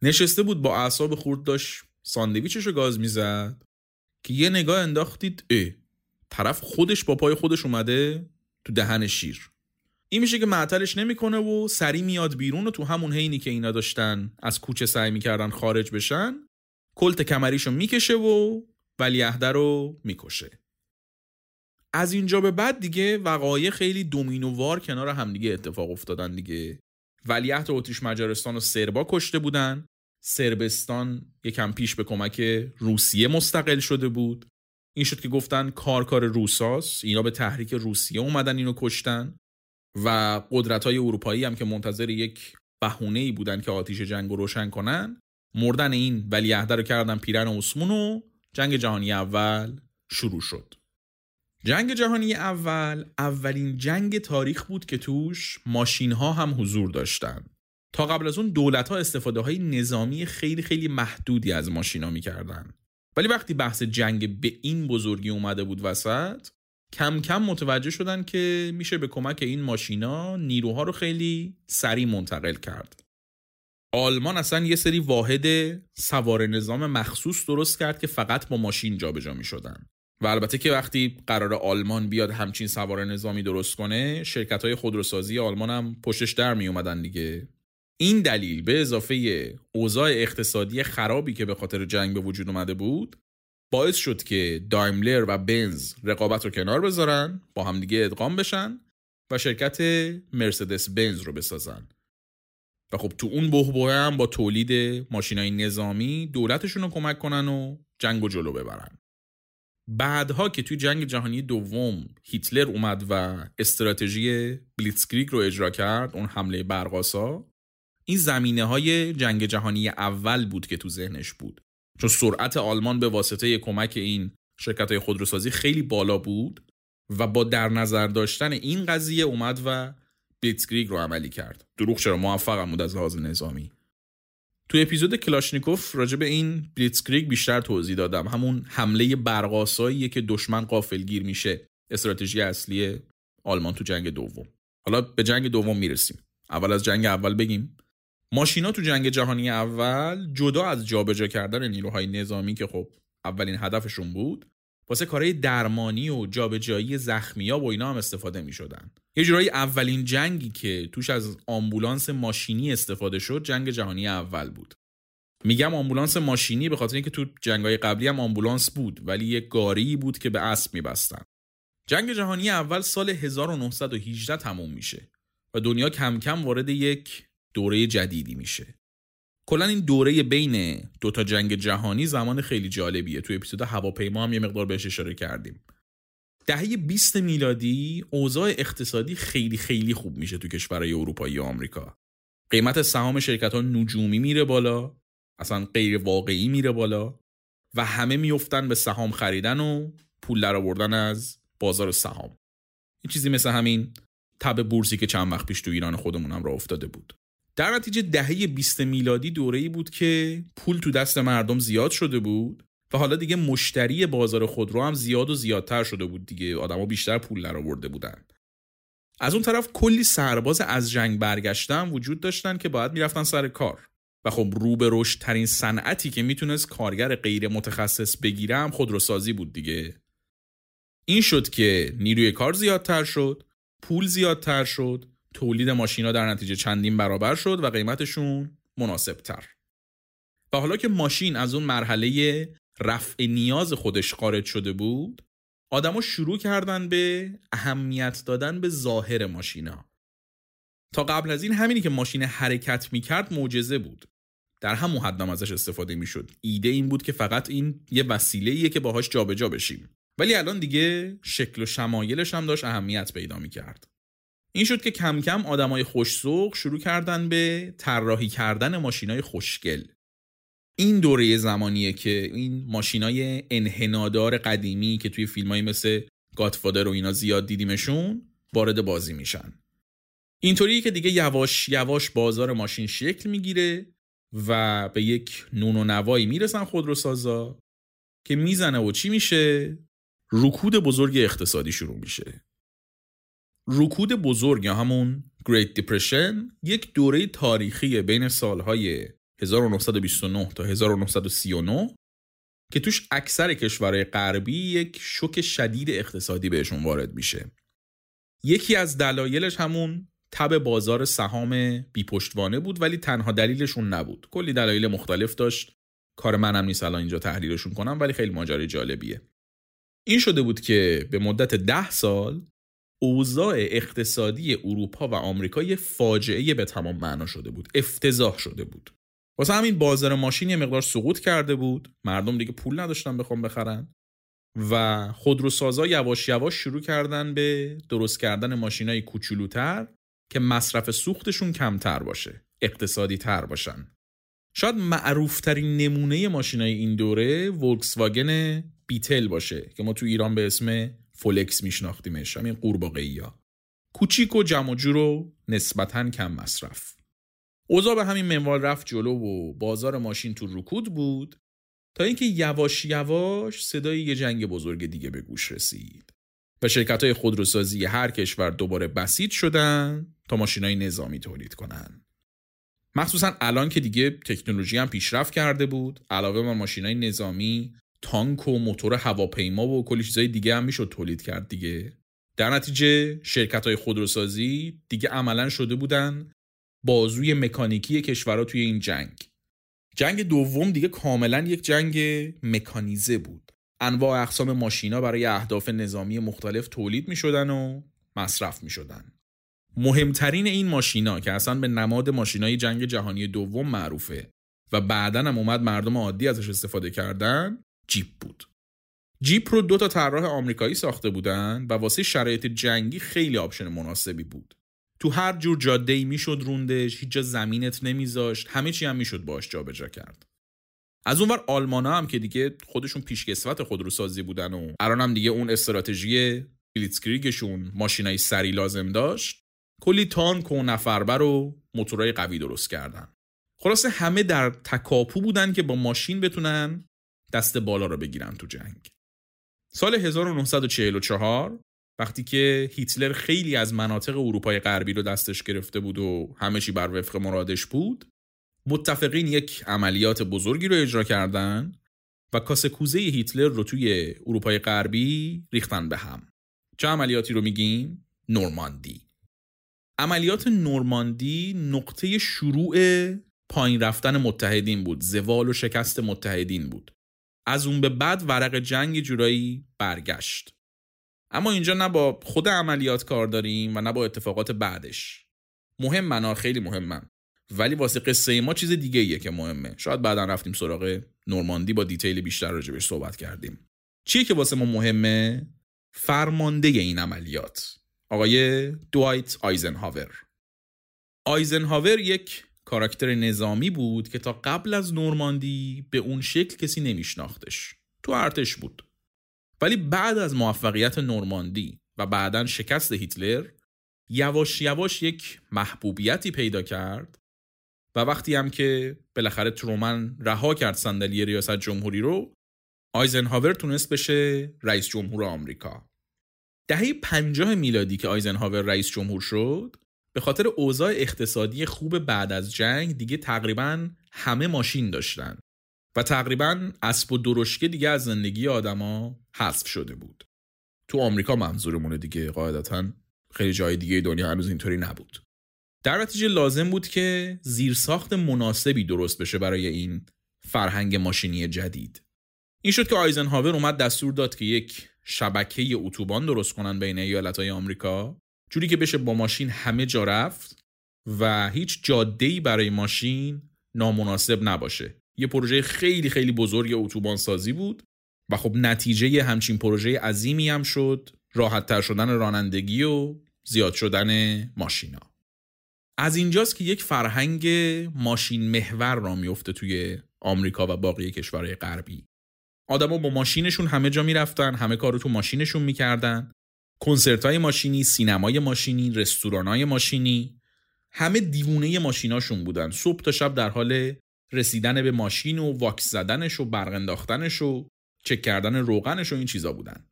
نشسته بود با اعصاب خورد داشت ساندویچش رو گاز می‌زد که یه نگاه انداختید اه طرف خودش با پای خودش اومده تو دهن شیر. این میشه که معطلش نمی‌کنه و سری میاد بیرون و تو همون حینی که اینا داشتن از کوچه سعی می‌کردن خارج بشن کلت کمریشو می‌کشه و ولیعهده رو می‌کشه. از اینجا به بعد دیگه وقایع خیلی دومینووار کنار همدیگه اتفاق افتادن دیگه. ولیعهد اتریش مجارستان و سربا کشته بودن. سربستان یکم پیش به کمک روسیه مستقل شده بود. این شد که گفتن کار کار روساس اینا به تحریک روسیه اومدن اینو کشتن. و قدرت های اروپایی هم که منتظر یک بهونه ای بودن که آتیش جنگ رو روشن کنن مردن این ولیعهده رو کردن پیرن عثمون و جنگ جهانی اول شروع شد. جنگ جهانی اول اولین جنگ تاریخ بود که توش ماشین ها هم حضور داشتن. تا قبل از اون دولت ها استفاده های نظامی خیلی خیلی محدودی از ماشینا می‌کردن. ولی وقتی بحث جنگ به این بزرگی اومده بود وسط کم کم متوجه شدن که میشه به کمک این ماشینا نیروها رو خیلی سریع منتقل کرد آلمان اصلا یه سری واحد سوار نظام مخصوص درست کرد که فقط با ماشین جابجا می شدن. و البته که وقتی قرار آلمان بیاد همچین سوار نظامی درست کنه شرکت های خودروسازی آلمان هم پشتش در می اومدن دیگه این دلیل به اضافه اوضاع اقتصادی خرابی که به خاطر جنگ به وجود اومده بود باعث شد که دایملر و بنز رقابت رو کنار بذارن با همدیگه ادغام بشن و شرکت مرسدس بنز رو بسازن. و خب تو اون بحبوه هم با تولید ماشینای نظامی دولتشون رو کمک کنن و جنگ و جلو ببرن. بعدها که توی جنگ جهانی دوم هیتلر اومد و استراتژی Blitzkrieg رو اجرا کرد اون حمله برق‌آسا این زمینه های جنگ جهانی اول بود که تو ذهنش بود. چون سرعت آلمان به واسطه کمک این شرکت های خودروسازی خیلی بالا بود و با در نظر داشتن این قضیه اومد و Blitzkrieg رو عملی کرد. دروغ چرا؟ موفقم بود از لحاظ نظامی. تو اپیزود کلاشنیکوف راجع به این Blitzkrieg بیشتر توضیح دادم. همون حمله برق‌آساییه که دشمن غافلگیر میشه. استراتژی اصلی آلمان تو جنگ دوم. حالا به جنگ دوم می‌رسیم. اول از جنگ اول بگیم. ماشینا تو جنگ جهانی اول جدا از جابجا کردن نیروهای نظامی که خب اولین هدفشون بود واسه کارهای درمانی و جابجایی زخمیا و اینا هم استفاده می شدن. یه جورایی اولین جنگی که توش از آمبولانس ماشینی استفاده شد جنگ جهانی اول بود. میگم آمبولانس ماشینی به خاطر اینکه تو جنگای قبلی هم آمبولانس بود ولی یه گاری بود که به اسب میبستن. جنگ جهانی اول سال 1918 تموم میشه و دنیا کم کم وارد یک دوره جدیدی میشه. کلا این دوره بین دوتا جنگ جهانی زمان خیلی جالبیه. تو اپیزود هواپیما هم یه مقدار بهش اشاره کردیم. دهه 20 میلادی اوضاع اقتصادی خیلی خیلی خوب میشه تو کشورهای اروپایی و آمریکا. قیمت سهام شرکت ها نجومی میره بالا. اصلا غیر واقعی میره بالا. و همه میفتن به سهام خریدن و پول در آوردن از بازار سهام. این چیزی مثل همین تب بورسی که چند وقت پیش تو ایران خودمونم را افتاده بود. در نتیجه دهه 20 میلادی دوره ای بود که پول تو دست مردم زیاد شده بود و حالا دیگه مشتری بازار خودرو هم زیاد و زیادتر شده بود دیگه. آدما بیشتر پول درآورده بودن. از اون طرف کلی سرباز از جنگ برگشتن وجود داشتن که باید می‌رفتن سر کار. و خب رو به رشد ترین صنعتی که می‌تونست کارگر غیر متخصص بگیره خودروسازی بود دیگه. این شد که نیروی کار زیادتر شد پول زیادتر شد تولید ماشینا در نتیجه چندین برابر شد و قیمتشون مناسب تر. و حالا که ماشین از اون مرحله رفع نیاز خودش خارج شده بود آدما شروع کردن به اهمیت دادن به ظاهر ماشینا. تا قبل از این همینی که ماشین حرکت می‌کرد معجزه بود. در همون حدم ازش استفاده می‌شد. ایده این بود که فقط این یه وسیله که باهاش جابجا بشیم. ولی الان دیگه شکل و شمایلش هم داشت اهمیت پیدا می‌کرد. این شد که کم کم آدمای خوشسوق شروع کردن به طراحی کردن ماشینای خوشگل. این دوره زمانیه که این ماشینای انحنادار قدیمی که توی فیلمایی مثل گاتفادر و اینا زیاد دیدیمشون وارد بازی میشن. اینطوری که دیگه یواش یواش بازار ماشین شکل می‌گیره و به یک نون و نوایی می‌رسن خودروسازا که می‌زنه و چی میشه؟ رکود بزرگ اقتصادی شروع میشه. رکود بزرگ یا همون Great Depression یک دوره تاریخی بین سالهای 1929 تا 1939 که توش اکثر کشورهای غربی یک شوک شدید اقتصادی بهشون وارد میشه. یکی از دلایلش همون تب بازار سهام بیپشتوانه بود ولی تنها دلیلشون نبود. کلی دلایل مختلف داشت. کار منم نیست الان اینجا تحلیلشون کنم ولی خیلی ماجرای جالبیه. این شده بود که به مدت ده سال اوضاع اقتصادی اروپا و آمریکا یه فاجعه به تمام معنا شده بود. افتضاح شده بود. واسه همین بازار ماشین یه مقدار سقوط کرده بود. مردم دیگه پول نداشتن بخوام بخرن. و خودروسازا یواش یواش شروع کردن به درست کردن ماشینای کوچولوتر که مصرف سوختشون کمتر باشه اقتصادی تر باشن. شاید معروفترین نمونه ماشینای این دوره ولکس واگن بیتل باشه که ما تو ایران به اسم فولکس میشناختیمش همین قورباغه ها کوچیک و جمع جور و نسبتا کم مصرف. اوضاع به همین منوال رفت جلو و بازار ماشین تو رکود بود تا اینکه یواش یواش صدای یه جنگ بزرگ دیگه به گوش رسید. و شرکت های خودروسازی هر کشور دوباره بسیج شدن تا ماشین های نظامی تولید کنن. مخصوصا الان که دیگه تکنولوژی هم پیشرفت کرده بود علاوه بر ماشین های نظامی تانک و موتور هواپیما و کلی چیزای دیگه هم می‌شد تولید کرد دیگه. در نتیجه شرکت های خودروسازی دیگه عملا شده بودن بازوی مکانیکی کشورها توی این جنگ. جنگ دوم دیگه کاملا یک جنگ مکانیزه بود. انواع اقسام ماشینا برای اهداف نظامی مختلف تولید می شدن و مصرف می شدن. مهمترین این ماشینا که اصلا به نماد ماشینای جنگ جهانی دوم معروفه و بعدا هم اومد مردم عادی ازش استفاده کردن جیپ بود. جیپ رو دو تا طراح آمریکایی ساخته بودن و واسه شرایط جنگی خیلی option مناسبی بود. تو هر جور جاده ای می‌شد روندش هیچ جا زمینت نمیذاشت همه چی هم می‌شد باش جابجا کرد. از اونور آلمانا هم که دیگه خودشون پیشکسوت خودروسازی بودن و الان هم دیگه اون استراتژی بلیتسکریگشون ماشینای سری لازم داشت کلی تانک و نفربر و موتورهای قوی درست کردن. خلاصه همه در تکاپو بودن که با ماشین بتونن دست بالا رو بگیرن تو جنگ. سال 1944 وقتی که هیتلر خیلی از مناطق اروپای غربی رو دستش گرفته بود و همه چی بر وفق مرادش بود متفقین یک عملیات بزرگی رو اجرا کردن و کاسه کوزه هیتلر رو توی اروپای غربی ریختن به هم. چه عملیاتی رو میگیم؟ نورماندی. عملیات نورماندی نقطه شروع پایین رفتن متحدین بود زوال و شکست متحدین بود. از اون به بعد ورق جنگ جورایی برگشت. اما اینجا نه با خود عملیات کار داریم و نه با اتفاقات بعدش. مهم منا خیلی مهمن ولی واسه قصه ما چیز دیگه ایه که مهمه. شاید بعدا رفتیم سراغ نورماندی با detail بیشتر راجبش صحبت کردیم. چیه که واسه ما مهمه؟ فرمانده این عملیات. آقای دوایت آیزنهاور. آیزنهاور یک کاراکتر نظامی بود که تا قبل از نورماندی به اون شکل کسی نمیشناختش. تو ارتش بود. ولی بعد از موفقیت نورماندی و بعدا شکست هیتلر یواش یواش یک محبوبیتی پیدا کرد و وقتی هم که بالاخره ترومن رها کرد صندلی ریاست جمهوری رو آیزنهاور تونست بشه رئیس جمهور آمریکا. دهه پنجاه میلادی که آیزنهاور رئیس جمهور شد به خاطر اوضاع اقتصادی خوب بعد از جنگ دیگه تقریبا همه ماشین داشتن و تقریبا اسب و درشکه دیگه از زندگی آدما حذف شده بود. تو آمریکا منظورمونه دیگه قاعدتا خیلی جای دیگه دنیا هنوز اینطوری نبود. در نتیجه لازم بود که زیرساخت مناسبی درست بشه برای این فرهنگ ماشینی جدید. این شد که آیزنهاور اومد دستور داد که یک شبکه اتوبان درست کنن بین ایالتهای آمریکا. جوری که بشه با ماشین همه جا رفت و هیچ جاده‌ای برای ماشین نامناسب نباشه. یه پروژه خیلی خیلی بزرگ اتوبان سازی بود و خب نتیجه همچین پروژه عظیمی هم شد راحت تر شدن رانندگی و زیاد شدن ماشینا. از اینجاست که یک فرهنگ ماشین محور را میفته توی آمریکا و باقی کشورهای غربی. آدما با ماشینشون همه جا می‌رفتن همه کارو تو ماشینشون می‌کردن. کنسرت های ماشینی سینمای ماشینی رستوران های ماشینی. همه دیوونه ماشیناشون بودن. صبح تا شب در حال رسیدن به ماشین و واکس زدنش و برق انداختنش و چک کردن روغنش و این چیزا بودن.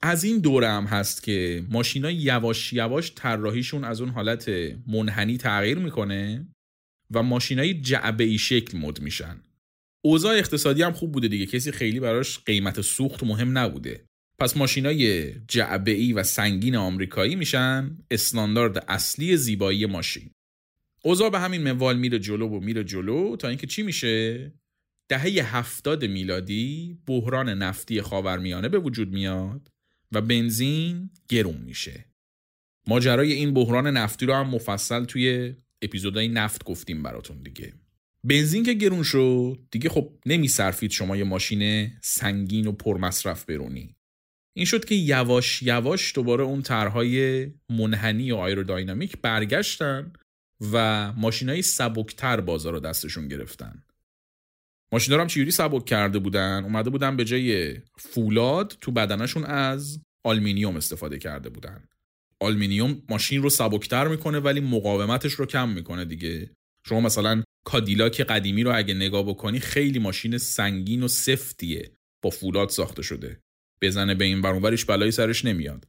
از این دوره هم هست که ماشینا یواش یواش طراحیشون از اون حالت منحنی تغییر می‌کنه و ماشینای جعبه ای شکل مد میشن. اوضاع اقتصادی هم خوب بوده دیگه. کسی خیلی براش قیمت سوخت مهم نبوده. پس ماشینای جعبه ای و سنگین آمریکایی میشن استاندارد اصلی زیبایی ماشین. اوضاع به همین منوال میره جلو و میره جلو تا اینکه چی میشه؟ دهه هفتاد میلادی بحران نفتی خاورمیانه به وجود میاد و بنزین گرون میشه. ماجرای این بحران نفتی رو هم مفصل توی اپیزودهای نفت گفتیم براتون دیگه. بنزین که گرون شد دیگه خب نمیصرفید شما یه ماشین سنگین و پرمصرف برونی. این شد که یواش یواش دوباره اون طرحهای منحنی و آیروداینامیک برگشتن و ماشینای سبکتر بازار رو دستشون گرفتن. ماشینا هم چجوری سبک کرده بودن؟ اومده بودن به جای فولاد تو بدنشون از آلومینیوم استفاده کرده بودن. آلومینیوم ماشین رو سبکتر می‌کنه ولی مقاومتش رو کم می‌کنه دیگه. شما مثلا کادیلاک قدیمی رو اگه نگاه بکنی خیلی ماشین سنگین و سفتیه با فولاد ساخته شده. بزنه به این ور اونورش بلایی سرش نمیاد.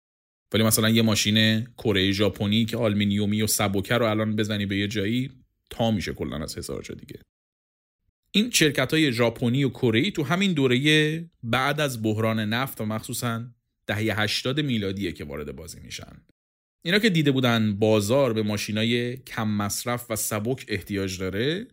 ولی مثلا یه ماشین کره ژاپنی که آلمینیومی و سبکه رو الان بزنی به یه جایی تا میشه کلا از هزار جا دیگه. این شرکت های ژاپنی و کره تو همین دوره بعد از بحران نفت و مخصوصا دهه 80 میلادیه که وارد بازی میشن. اینا که دیده بودن بازار به ماشینای کم مصرف و سبک احتیاج داره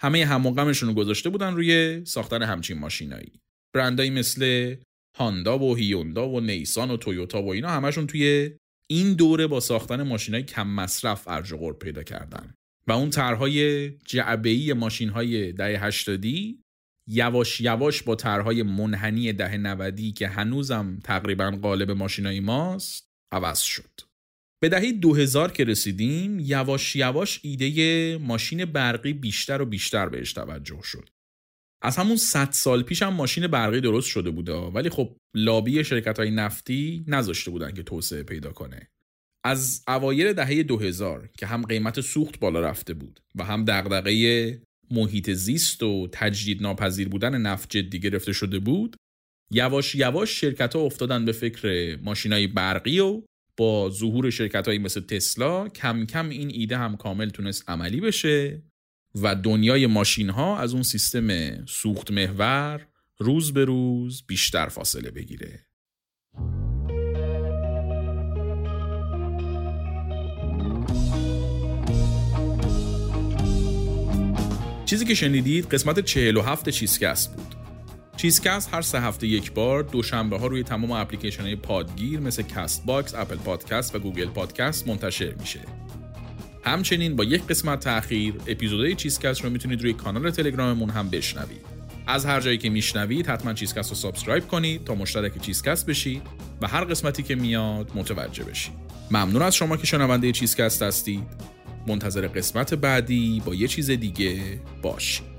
همه هموقمشون رو گذاشته بودن روی ساختن همچین ماشینایی. برندایی مثل هاندا و هیوندا و نیسان و تویوتا و اینا همشون توی این دوره با ساختن ماشینای کم مصرف ارج و پیدا کردن و اون طرحهای جعبه‌ای ماشینهای دهه 80 یواش یواش با طرحهای منحنی دهه 90 که هنوزم تقریبا قالب ماشینای ماست عوض شد به دهه 2000 که رسیدیم یواش یواش ایده ماشین برقی بیشتر و بیشتر بهش توجه شد. از همون 100 سال پیش هم ماشین برقی درست شده بوده ولی خب لابی شرکت های نفتی نذاشته بودن که توسعه پیدا کنه. از اوایل دهه 2000 که هم قیمت سوخت بالا رفته بود و هم دغدغه محیط زیست و تجدید ناپذیر بودن نفت جدی گرفته شده بود یواش یواش شرکت ها افتادن به فکر ماشینای برقی و با ظهور شرکت هایی مثل تسلا کم کم این ایده هم کامل تونست عملی بشه و دنیای ماشین ها از اون سیستم سوخت محور روز به روز بیشتر فاصله بگیره چیزی که شنیدید قسمت 47 چیزکست بود چیزکست هر سه هفته یک بار دوشنبه ها روی تمام اپلیکیشن های پادگیر مثل Castbox، Apple Podcast و Google Podcast منتشر میشه. همچنین با یک قسمت تاخیر اپیزودهای چیزکست رو می‌تونید روی کانال تلگراممون هم بشنوید. از هر جایی که میشنوید حتما چیزکست رو subscribe کنید تا مشترک چیزکست بشید و هر قسمتی که میاد متوجه بشید. ممنون از شما که شنونده چیزکست هستید. منتظر قسمت بعدی با یه چیز دیگه باشید.